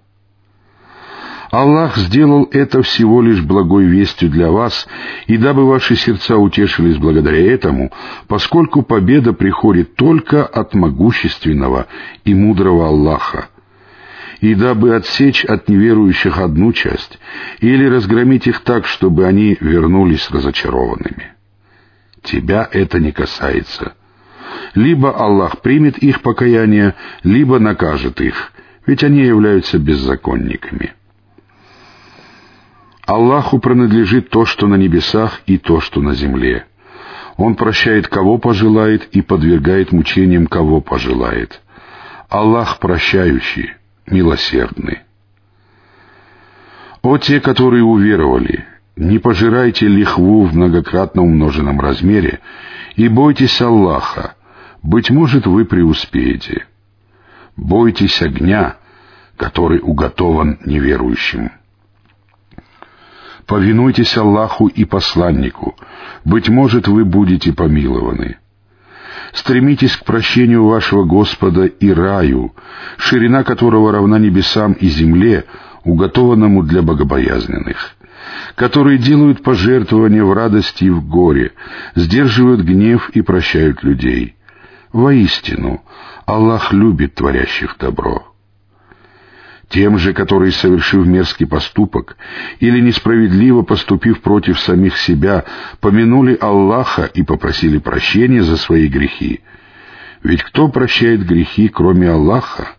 Аллах сделал это всего лишь благой вестью для вас, и дабы ваши сердца утешились благодаря этому, поскольку победа приходит только от могущественного и мудрого Аллаха, и дабы отсечь от неверующих одну часть, или разгромить их так, чтобы они вернулись разочарованными. Тебя это не касается. Либо Аллах примет их покаяние, либо накажет их, ведь они являются беззаконниками. Аллаху принадлежит то, что на небесах, и то, что на земле. Он прощает, кого пожелает, и подвергает мучениям, кого пожелает. Аллах прощающий, милосердны. О те, которые уверовали, не пожирайте лихву в многократно умноженном размере и бойтесь Аллаха, быть может, вы преуспеете. Бойтесь огня, который уготован неверующим. Повинуйтесь Аллаху и посланнику, быть может, вы будете помилованы. Стремитесь к прощению вашего Господа и раю, ширина которого равна небесам и земле, уготованному для богобоязненных, которые делают пожертвования в радости и в горе, сдерживают гнев и прощают людей. Воистину, Аллах любит творящих добро. Тем же, которые, совершив мерзкий поступок или несправедливо поступив против самих себя, помянули Аллаха и попросили прощения за свои грехи. Ведь кто прощает грехи, кроме Аллаха?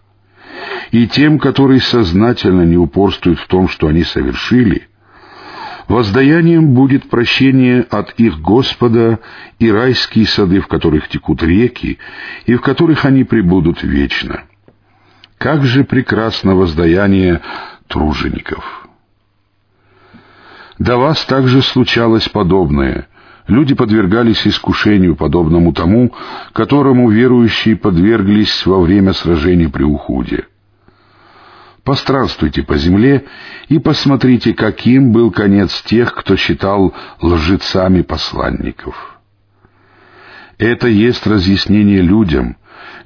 И тем, которые сознательно не упорствуют в том, что они совершили, воздаянием будет прощение от их Господа и райские сады, в которых текут реки, и в которых они пребудут вечно. Как же прекрасно воздаяние тружеников! До вас также случалось подобное. Люди подвергались искушению, подобному тому, которому верующие подверглись во время сражений при Ухуде. Постранствуйте по земле и посмотрите, каким был конец тех, кто считал лжецами посланников. Это есть разъяснение людям,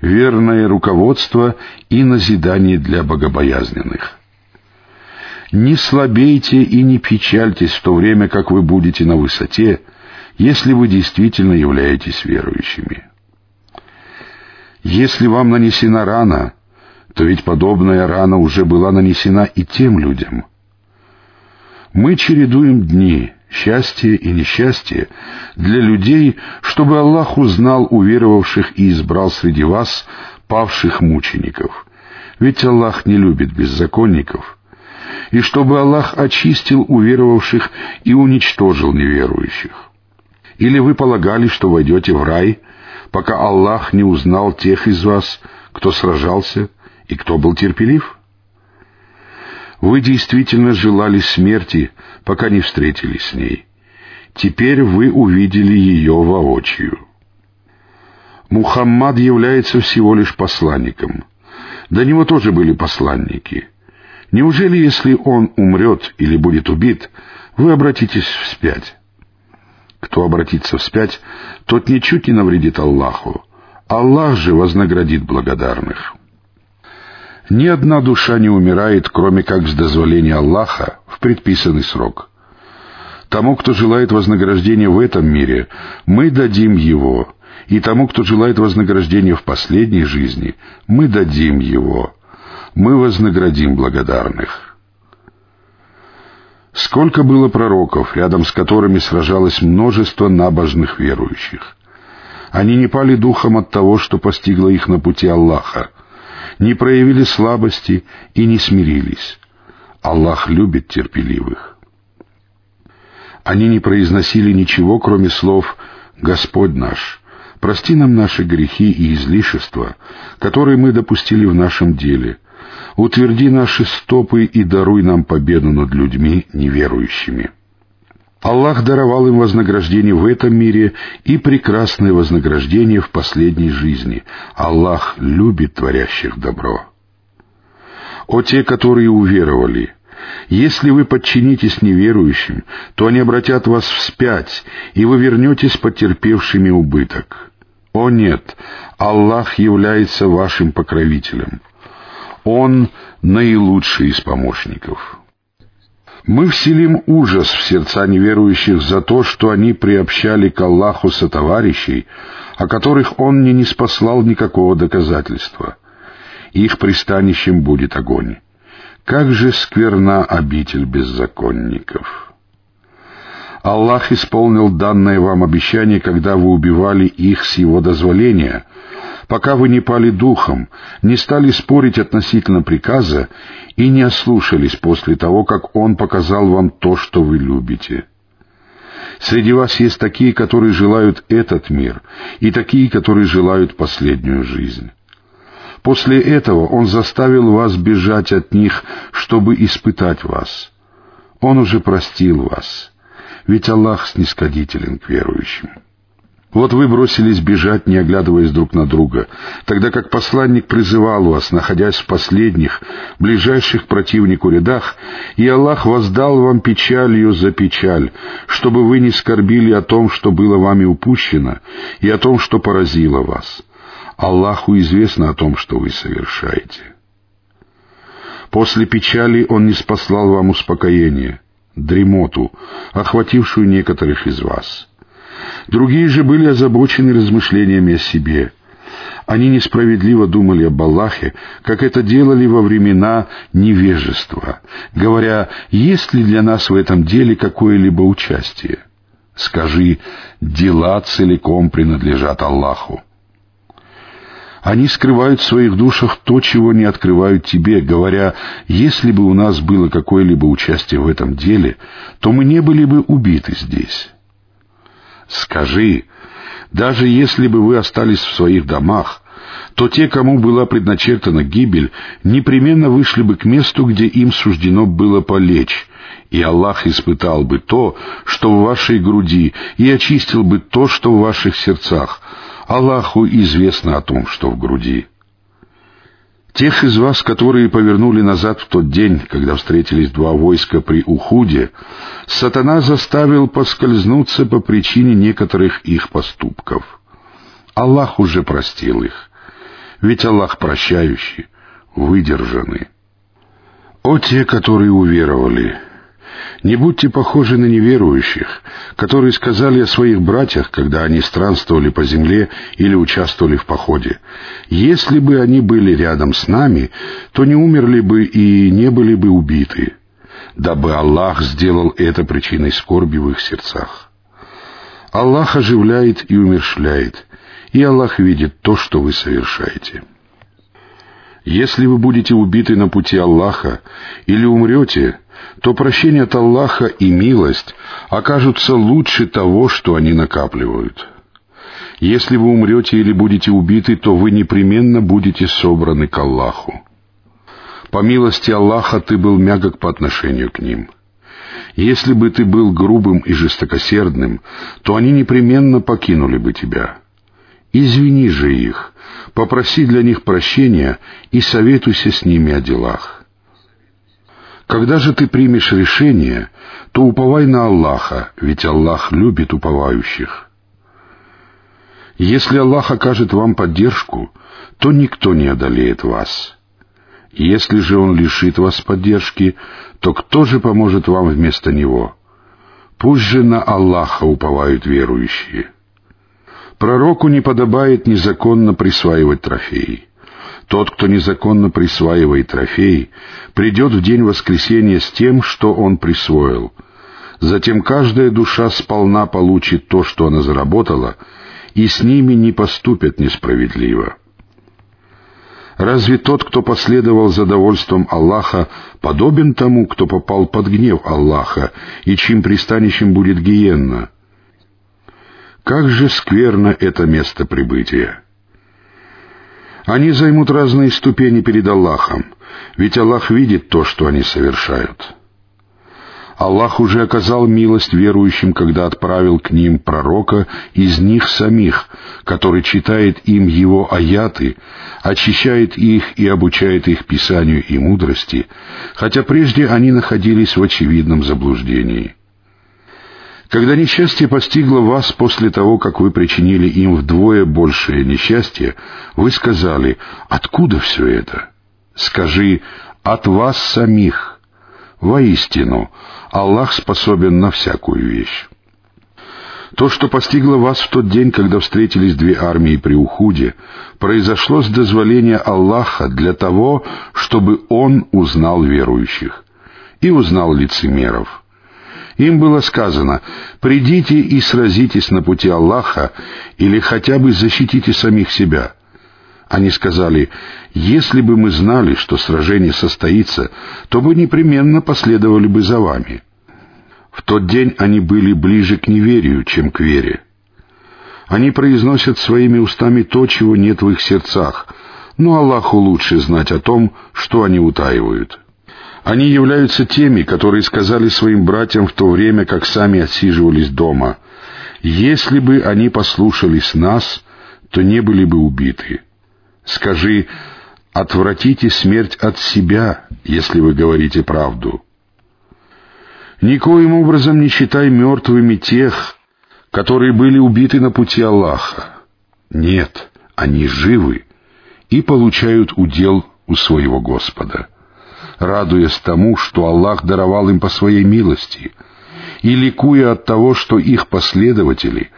верное руководство и назидание для богобоязненных. Не слабейте и не печальтесь в то время, как вы будете на высоте, если вы действительно являетесь верующими. Если вам нанесена рана, то ведь подобная рана уже была нанесена и тем людям. Мы чередуем дни, счастье и несчастье для людей, чтобы Аллах узнал уверовавших и избрал среди вас павших мучеников. Ведь Аллах не любит беззаконников. И чтобы Аллах очистил уверовавших и уничтожил неверующих. Или вы полагали, что войдете в рай, пока Аллах не узнал тех из вас, кто сражался и кто был терпелив? Вы действительно желали смерти, пока не встретились с ней. Теперь вы увидели ее воочию. Мухаммад является всего лишь посланником. До него тоже были посланники. Неужели, если он умрет или будет убит, вы обратитесь вспять? Кто обратится вспять, тот ничуть не навредит Аллаху. Аллах же вознаградит благодарных. Ни одна душа не умирает, кроме как с дозволения Аллаха в предписанный срок. Тому, кто желает вознаграждения в этом мире, мы дадим его, и тому, кто желает вознаграждения в последней жизни, мы дадим его. мы вознаградим благодарных. Сколько было пророков, рядом с которыми сражалось множество набожных верующих. Они не пали духом от того, что постигло их на пути Аллаха, не проявили слабости и не смирились. Аллах любит терпеливых. Они не произносили ничего, кроме слов «Господь наш, прости нам наши грехи и излишества, которые мы допустили в нашем деле, утверди наши стопы и даруй нам победу над людьми неверующими». Аллах даровал им вознаграждение в этом мире и прекрасное вознаграждение в последней жизни. Аллах любит творящих добро. О те, которые уверовали, если вы подчинитесь неверующим, то они обратят вас вспять, и вы вернетесь потерпевшими убыток. О нет, Аллах является вашим покровителем. Он наилучший из помощников. Мы вселим ужас в сердца неверующих за то, что они приобщали к Аллаху сотоварищей, о которых Он не спаслал никакого доказательства. Их пристанищем будет огонь. Как же скверна обитель беззаконников! Аллах исполнил данное вам обещание, когда вы убивали их с Его дозволения, пока вы не пали духом, не стали спорить относительно приказа и не ослушались после того, как Он показал вам то, что вы любите. Среди вас есть такие, которые желают этот мир, и такие, которые желают последнюю жизнь. После этого Он заставил вас бежать от них, чтобы испытать вас. Он уже простил вас, ведь Аллах снисходителен к верующим. Вот вы бросились бежать, не оглядываясь друг на друга, тогда как посланник призывал вас, находясь в последних, ближайших противнику рядах, и Аллах воздал вам печалью за печаль, чтобы вы не скорбили о том, что было вами упущено, и о том, что поразило вас. Аллаху известно о том, что вы совершаете. После печали Он не спаслал вам успокоение, дремоту, охватившую некоторых из вас. Другие же были озабочены размышлениями о себе. Они несправедливо думали об Аллахе, как это делали во времена невежества, говоря, есть ли для нас в этом деле какое-либо участие. Скажи, дела целиком принадлежат Аллаху. Они скрывают в своих душах то, чего не открывают тебе, говоря, если бы у нас было какое-либо участие в этом деле, то мы не были бы убиты здесь. Скажи, даже если бы вы остались в своих домах, то те, кому была предначертана гибель, непременно вышли бы к месту, где им суждено было полечь, и Аллах испытал бы то, что в вашей груди, и очистил бы то, что в ваших сердцах, Аллаху известно о том, что в груди. Тех из вас, которые повернули назад в тот день, когда встретились два войска при Ухуде, сатана заставил поскользнуться по причине некоторых их поступков. Аллах уже простил их, ведь Аллах прощающий, выдержанный. О те, которые уверовали, не будьте похожи на неверующих, которые сказали о своих братьях, когда они странствовали по земле или участвовали в походе. Если бы они были рядом с нами, то не умерли бы и не были бы убиты, дабы Аллах сделал это причиной скорби в их сердцах. Аллах оживляет и умершляет, и Аллах видит то, что вы совершаете. Если вы будете убиты на пути Аллаха или умрете, то прощение от Аллаха и милость окажутся лучше того, что они накапливают. Если вы умрете или будете убиты, то вы непременно будете собраны к Аллаху. По милости Аллаха ты был мягок по отношению к ним. Если бы ты был грубым и жестокосердным, то они непременно покинули бы тебя. Извини же их, попроси для них прощения и советуйся с ними о делах. Когда же ты примешь решение, то уповай на Аллаха, ведь Аллах любит уповающих. Если Аллах окажет вам поддержку, то никто не одолеет вас. Если же Он лишит вас поддержки, то кто же поможет вам вместо Него? Пусть же на Аллаха уповают верующие. Пророку не подобает незаконно присваивать трофеи. Тот, кто незаконно присваивает трофей, придет в день воскресения с тем, что он присвоил. Затем каждая душа сполна получит то, что она заработала, и с ними не поступят несправедливо. Разве тот, кто последовал за довольством Аллаха, подобен тому, кто попал под гнев Аллаха, и чьим пристанищем будет гиенна? Как же скверно это место прибытия! Они займут разные ступени перед Аллахом, ведь Аллах видит то, что они совершают. Аллах уже оказал милость верующим, когда отправил к ним пророка из них самих, который читает им его аяты, очищает их и обучает их писанию и мудрости, хотя прежде они находились в очевидном заблуждении. Когда несчастье постигло вас после того, как вы причинили им вдвое большее несчастье, вы сказали, откуда все это? Скажи, от вас самих. Воистину, Аллах способен на всякую вещь. То, что постигло вас в тот день, когда встретились две армии при Ухуде, произошло с дозволения Аллаха для того, чтобы Он узнал верующих и узнал лицемеров. Им было сказано, «Придите и сразитесь на пути Аллаха или хотя бы защитите самих себя». Они сказали, «Если бы мы знали, что сражение состоится, то бы непременно последовали бы за вами». В тот день они были ближе к неверию, чем к вере. Они произносят своими устами то, чего нет в их сердцах, но Аллаху лучше знать о том, что они утаивают. Они являются теми, которые сказали своим братьям в то время, как сами отсиживались дома, «Если бы они послушались нас, то не были бы убиты». Скажи, отвратите смерть от себя, если вы говорите правду. Никоим образом не считай мертвыми тех, которые были убиты на пути Аллаха. Нет, они живы и получают удел у своего Господа, радуясь тому, что Аллах даровал им по своей милости, и ликуя от того, что их последователи,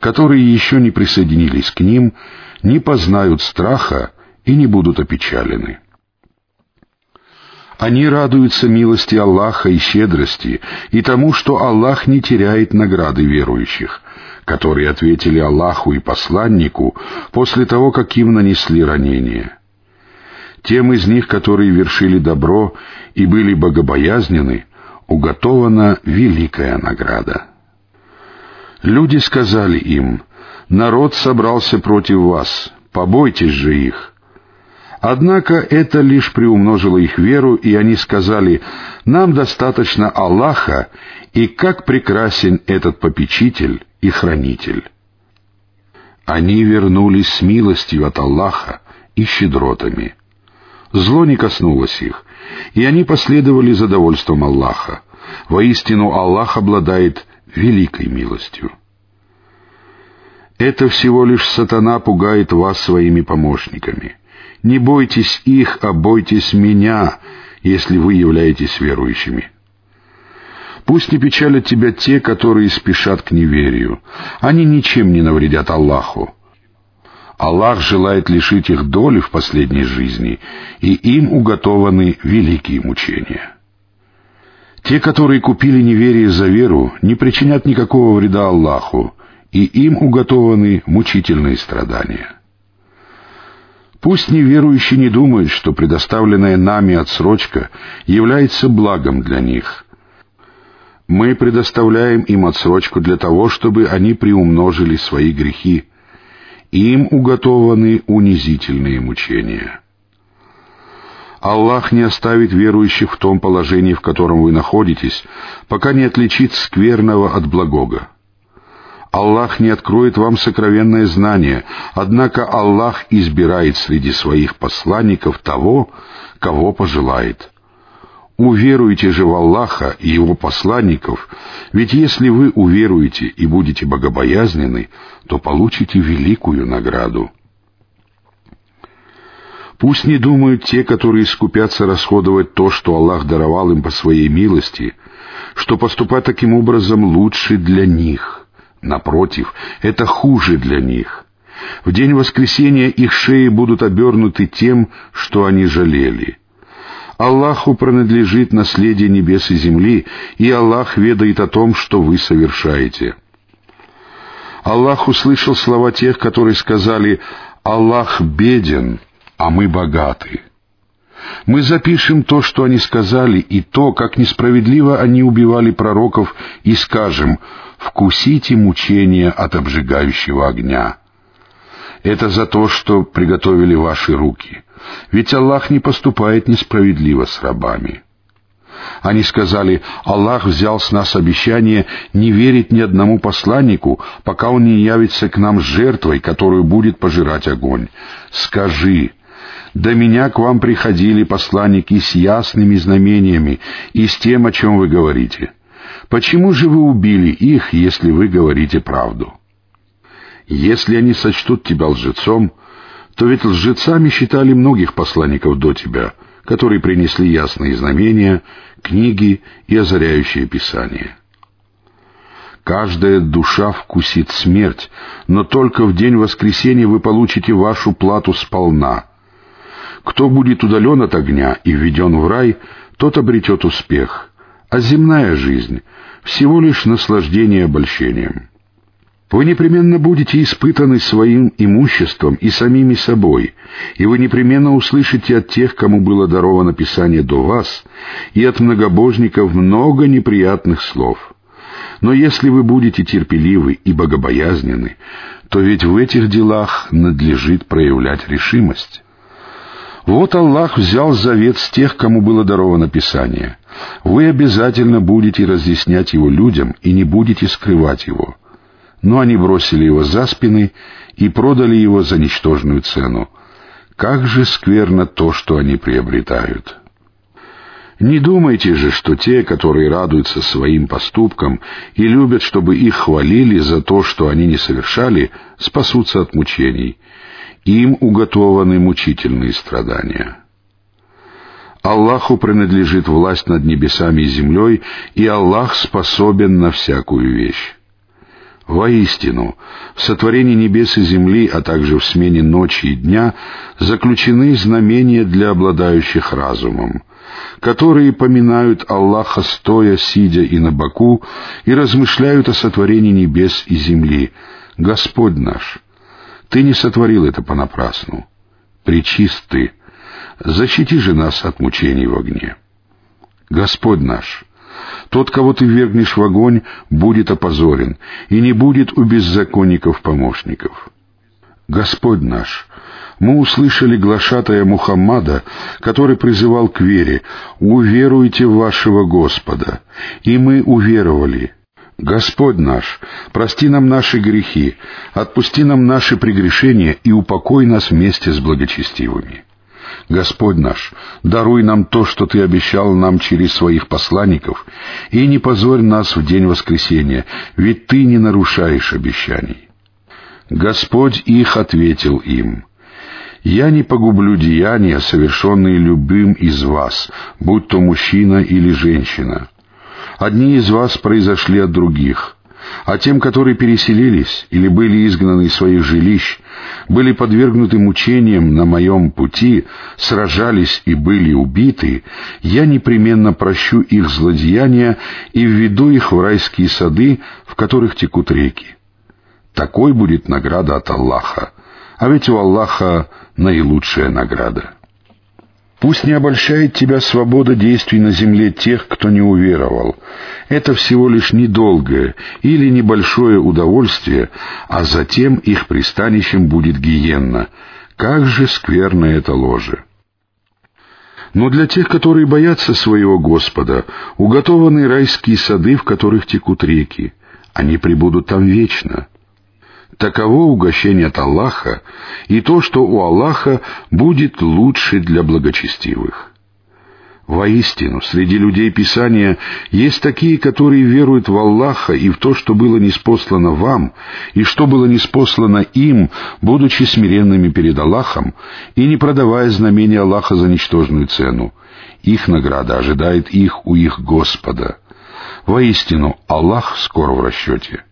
которые еще не присоединились к ним, не познают страха и не будут опечалены. Они радуются милости Аллаха и щедрости, и тому, что Аллах не теряет награды верующих, которые ответили Аллаху и посланнику после того, как им нанесли ранения. Тем из них, которые вершили добро и были богобоязнены, уготована великая награда. Люди сказали им, «Народ собрался против вас, побойтесь же их». Однако это лишь приумножило их веру, и они сказали, «Нам достаточно Аллаха, и как прекрасен этот попечитель и хранитель». Они вернулись с милостью от Аллаха и щедротами. Зло не коснулось их, и они последовали за довольством Аллаха. Воистину Аллах обладает великой милостью. Это всего лишь сатана пугает вас своими помощниками — не бойтесь их, а бойтесь меня, если вы являетесь верующими. Пусть не печалят тебя те, которые спешат к неверию. Они ничем не навредят Аллаху. Аллах желает лишить их доли в последней жизни, и им уготованы великие мучения. Те, которые купили неверие за веру, не причинят никакого вреда Аллаху, и им уготованы мучительные страдания. Пусть неверующие не думают, что предоставленная нами отсрочка является благом для них. Мы предоставляем им отсрочку для того, чтобы они приумножили свои грехи. Им уготованы унизительные мучения. Аллах не оставит верующих в том положении, в котором вы находитесь, пока не отличит скверного от благого. Аллах не откроет вам сокровенное знание, однако Аллах избирает среди своих посланников того, кого пожелает. Уверуйте же в Аллаха и Его посланников, ведь если вы уверуете и будете богобоязнены, то получите великую награду. Пусть не думают те, которые скупятся расходовать то, что Аллах даровал им по своей милости, что поступать таким образом лучше для них — Напротив, это хуже для них. В день воскресения их шеи будут обернуты тем, что они жалели. Аллаху принадлежит наследие небес и земли, и Аллах ведает о том, что вы совершаете. Аллах услышал слова тех, которые сказали «Аллах беден, а мы богаты». Мы запишем то, что они сказали, и то, как несправедливо они убивали пророков, и скажем «Вкусите мучения от обжигающего огня». Это за то, что приготовили ваши руки. Ведь Аллах не поступает несправедливо с рабами. Они сказали, Аллах взял с нас обещание не верить ни одному посланнику, пока он не явится к нам жертвой, которую будет пожирать огонь. Скажи, до меня к вам приходили посланники с ясными знамениями и с тем, о чем вы говорите. Почему же вы убили их, если вы говорите правду? Если они сочтут тебя лжецом, то ведь лжецами считали многих посланников до тебя, которые принесли ясные знамения, книги и озаряющие Писание. Каждая душа вкусит смерть, но только в день воскресения вы получите вашу плату сполна — кто будет удален от огня и введен в рай, тот обретет успех, а земная жизнь — всего лишь наслаждение обольщением. Вы непременно будете испытаны своим имуществом и самими собой, и вы непременно услышите от тех, кому было даровано Писание до вас, и от многобожников много неприятных слов. Но если вы будете терпеливы и богобоязнены, то ведь в этих делах надлежит проявлять решимость. Вот Аллах взял завет с тех, кому было даровано Писание. Вы обязательно будете разъяснять его людям и не будете скрывать его. Но они бросили его за спины и продали его за ничтожную цену. Как же скверно то, что они приобретают. Не думайте же, что те, которые радуются своим поступкам и любят, чтобы их хвалили за то, что они не совершали, спасутся от мучений — им уготованы мучительные страдания. Аллаху принадлежит власть над небесами и землей, и Аллах способен на всякую вещь. Воистину, в сотворении небес и земли, а также в смене ночи и дня, заключены знамения для обладающих разумом, которые поминают Аллаха стоя, сидя и на боку, и размышляют о сотворении небес и земли. Господь наш, ты не сотворил это понапрасну. Причист ты. Защити же нас от мучений в огне. Господь наш, тот, кого ты вергнешь в огонь, будет опозорен, и не будет у беззаконников помощников. Господь наш, мы услышали глашатая Мухаммада, который призывал к вере, «Уверуйте в вашего Господа», и мы уверовали, Господь наш, прости нам наши грехи, отпусти нам наши прегрешения и упокой нас вместе с благочестивыми. Господь наш, даруй нам то, что Ты обещал нам через своих посланников, и не позорь нас в день воскресения, ведь Ты не нарушаешь обещаний. Господь их ответил им, «Я не погублю деяния, совершенные любым из вас, будь то мужчина или женщина» Одни из вас произошли от других, а тем, которые переселились или были изгнаны из своих жилищ, были подвергнуты мучениям на моем пути, сражались и были убиты, я непременно прощу их злодеяния и введу их в райские сады, в которых текут реки. Такой будет награда от Аллаха, а ведь у Аллаха наилучшая награда. Пусть не обольщает тебя свобода действий на земле тех, кто не уверовал. Это всего лишь недолгое или небольшое удовольствие, а затем их пристанищем будет гиенна. Как же скверно это ложе! Но для тех, которые боятся своего Господа, уготованы райские сады, в которых текут реки. Они пребудут там вечно. Таково угощение от Аллаха и то, что у Аллаха будет лучше для благочестивых. Воистину, среди людей Писания есть такие, которые веруют в Аллаха и в то, что было неспослано вам, и что было неспослано им, будучи смиренными перед Аллахом и не продавая знамения Аллаха за ничтожную цену. Их награда ожидает их у их Господа. Воистину, Аллах скоро в расчете.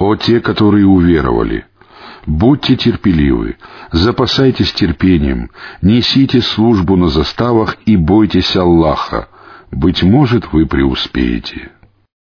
О те, которые уверовали! Будьте терпеливы, запасайтесь терпением, несите службу на заставах и бойтесь Аллаха. Быть может, вы преуспеете.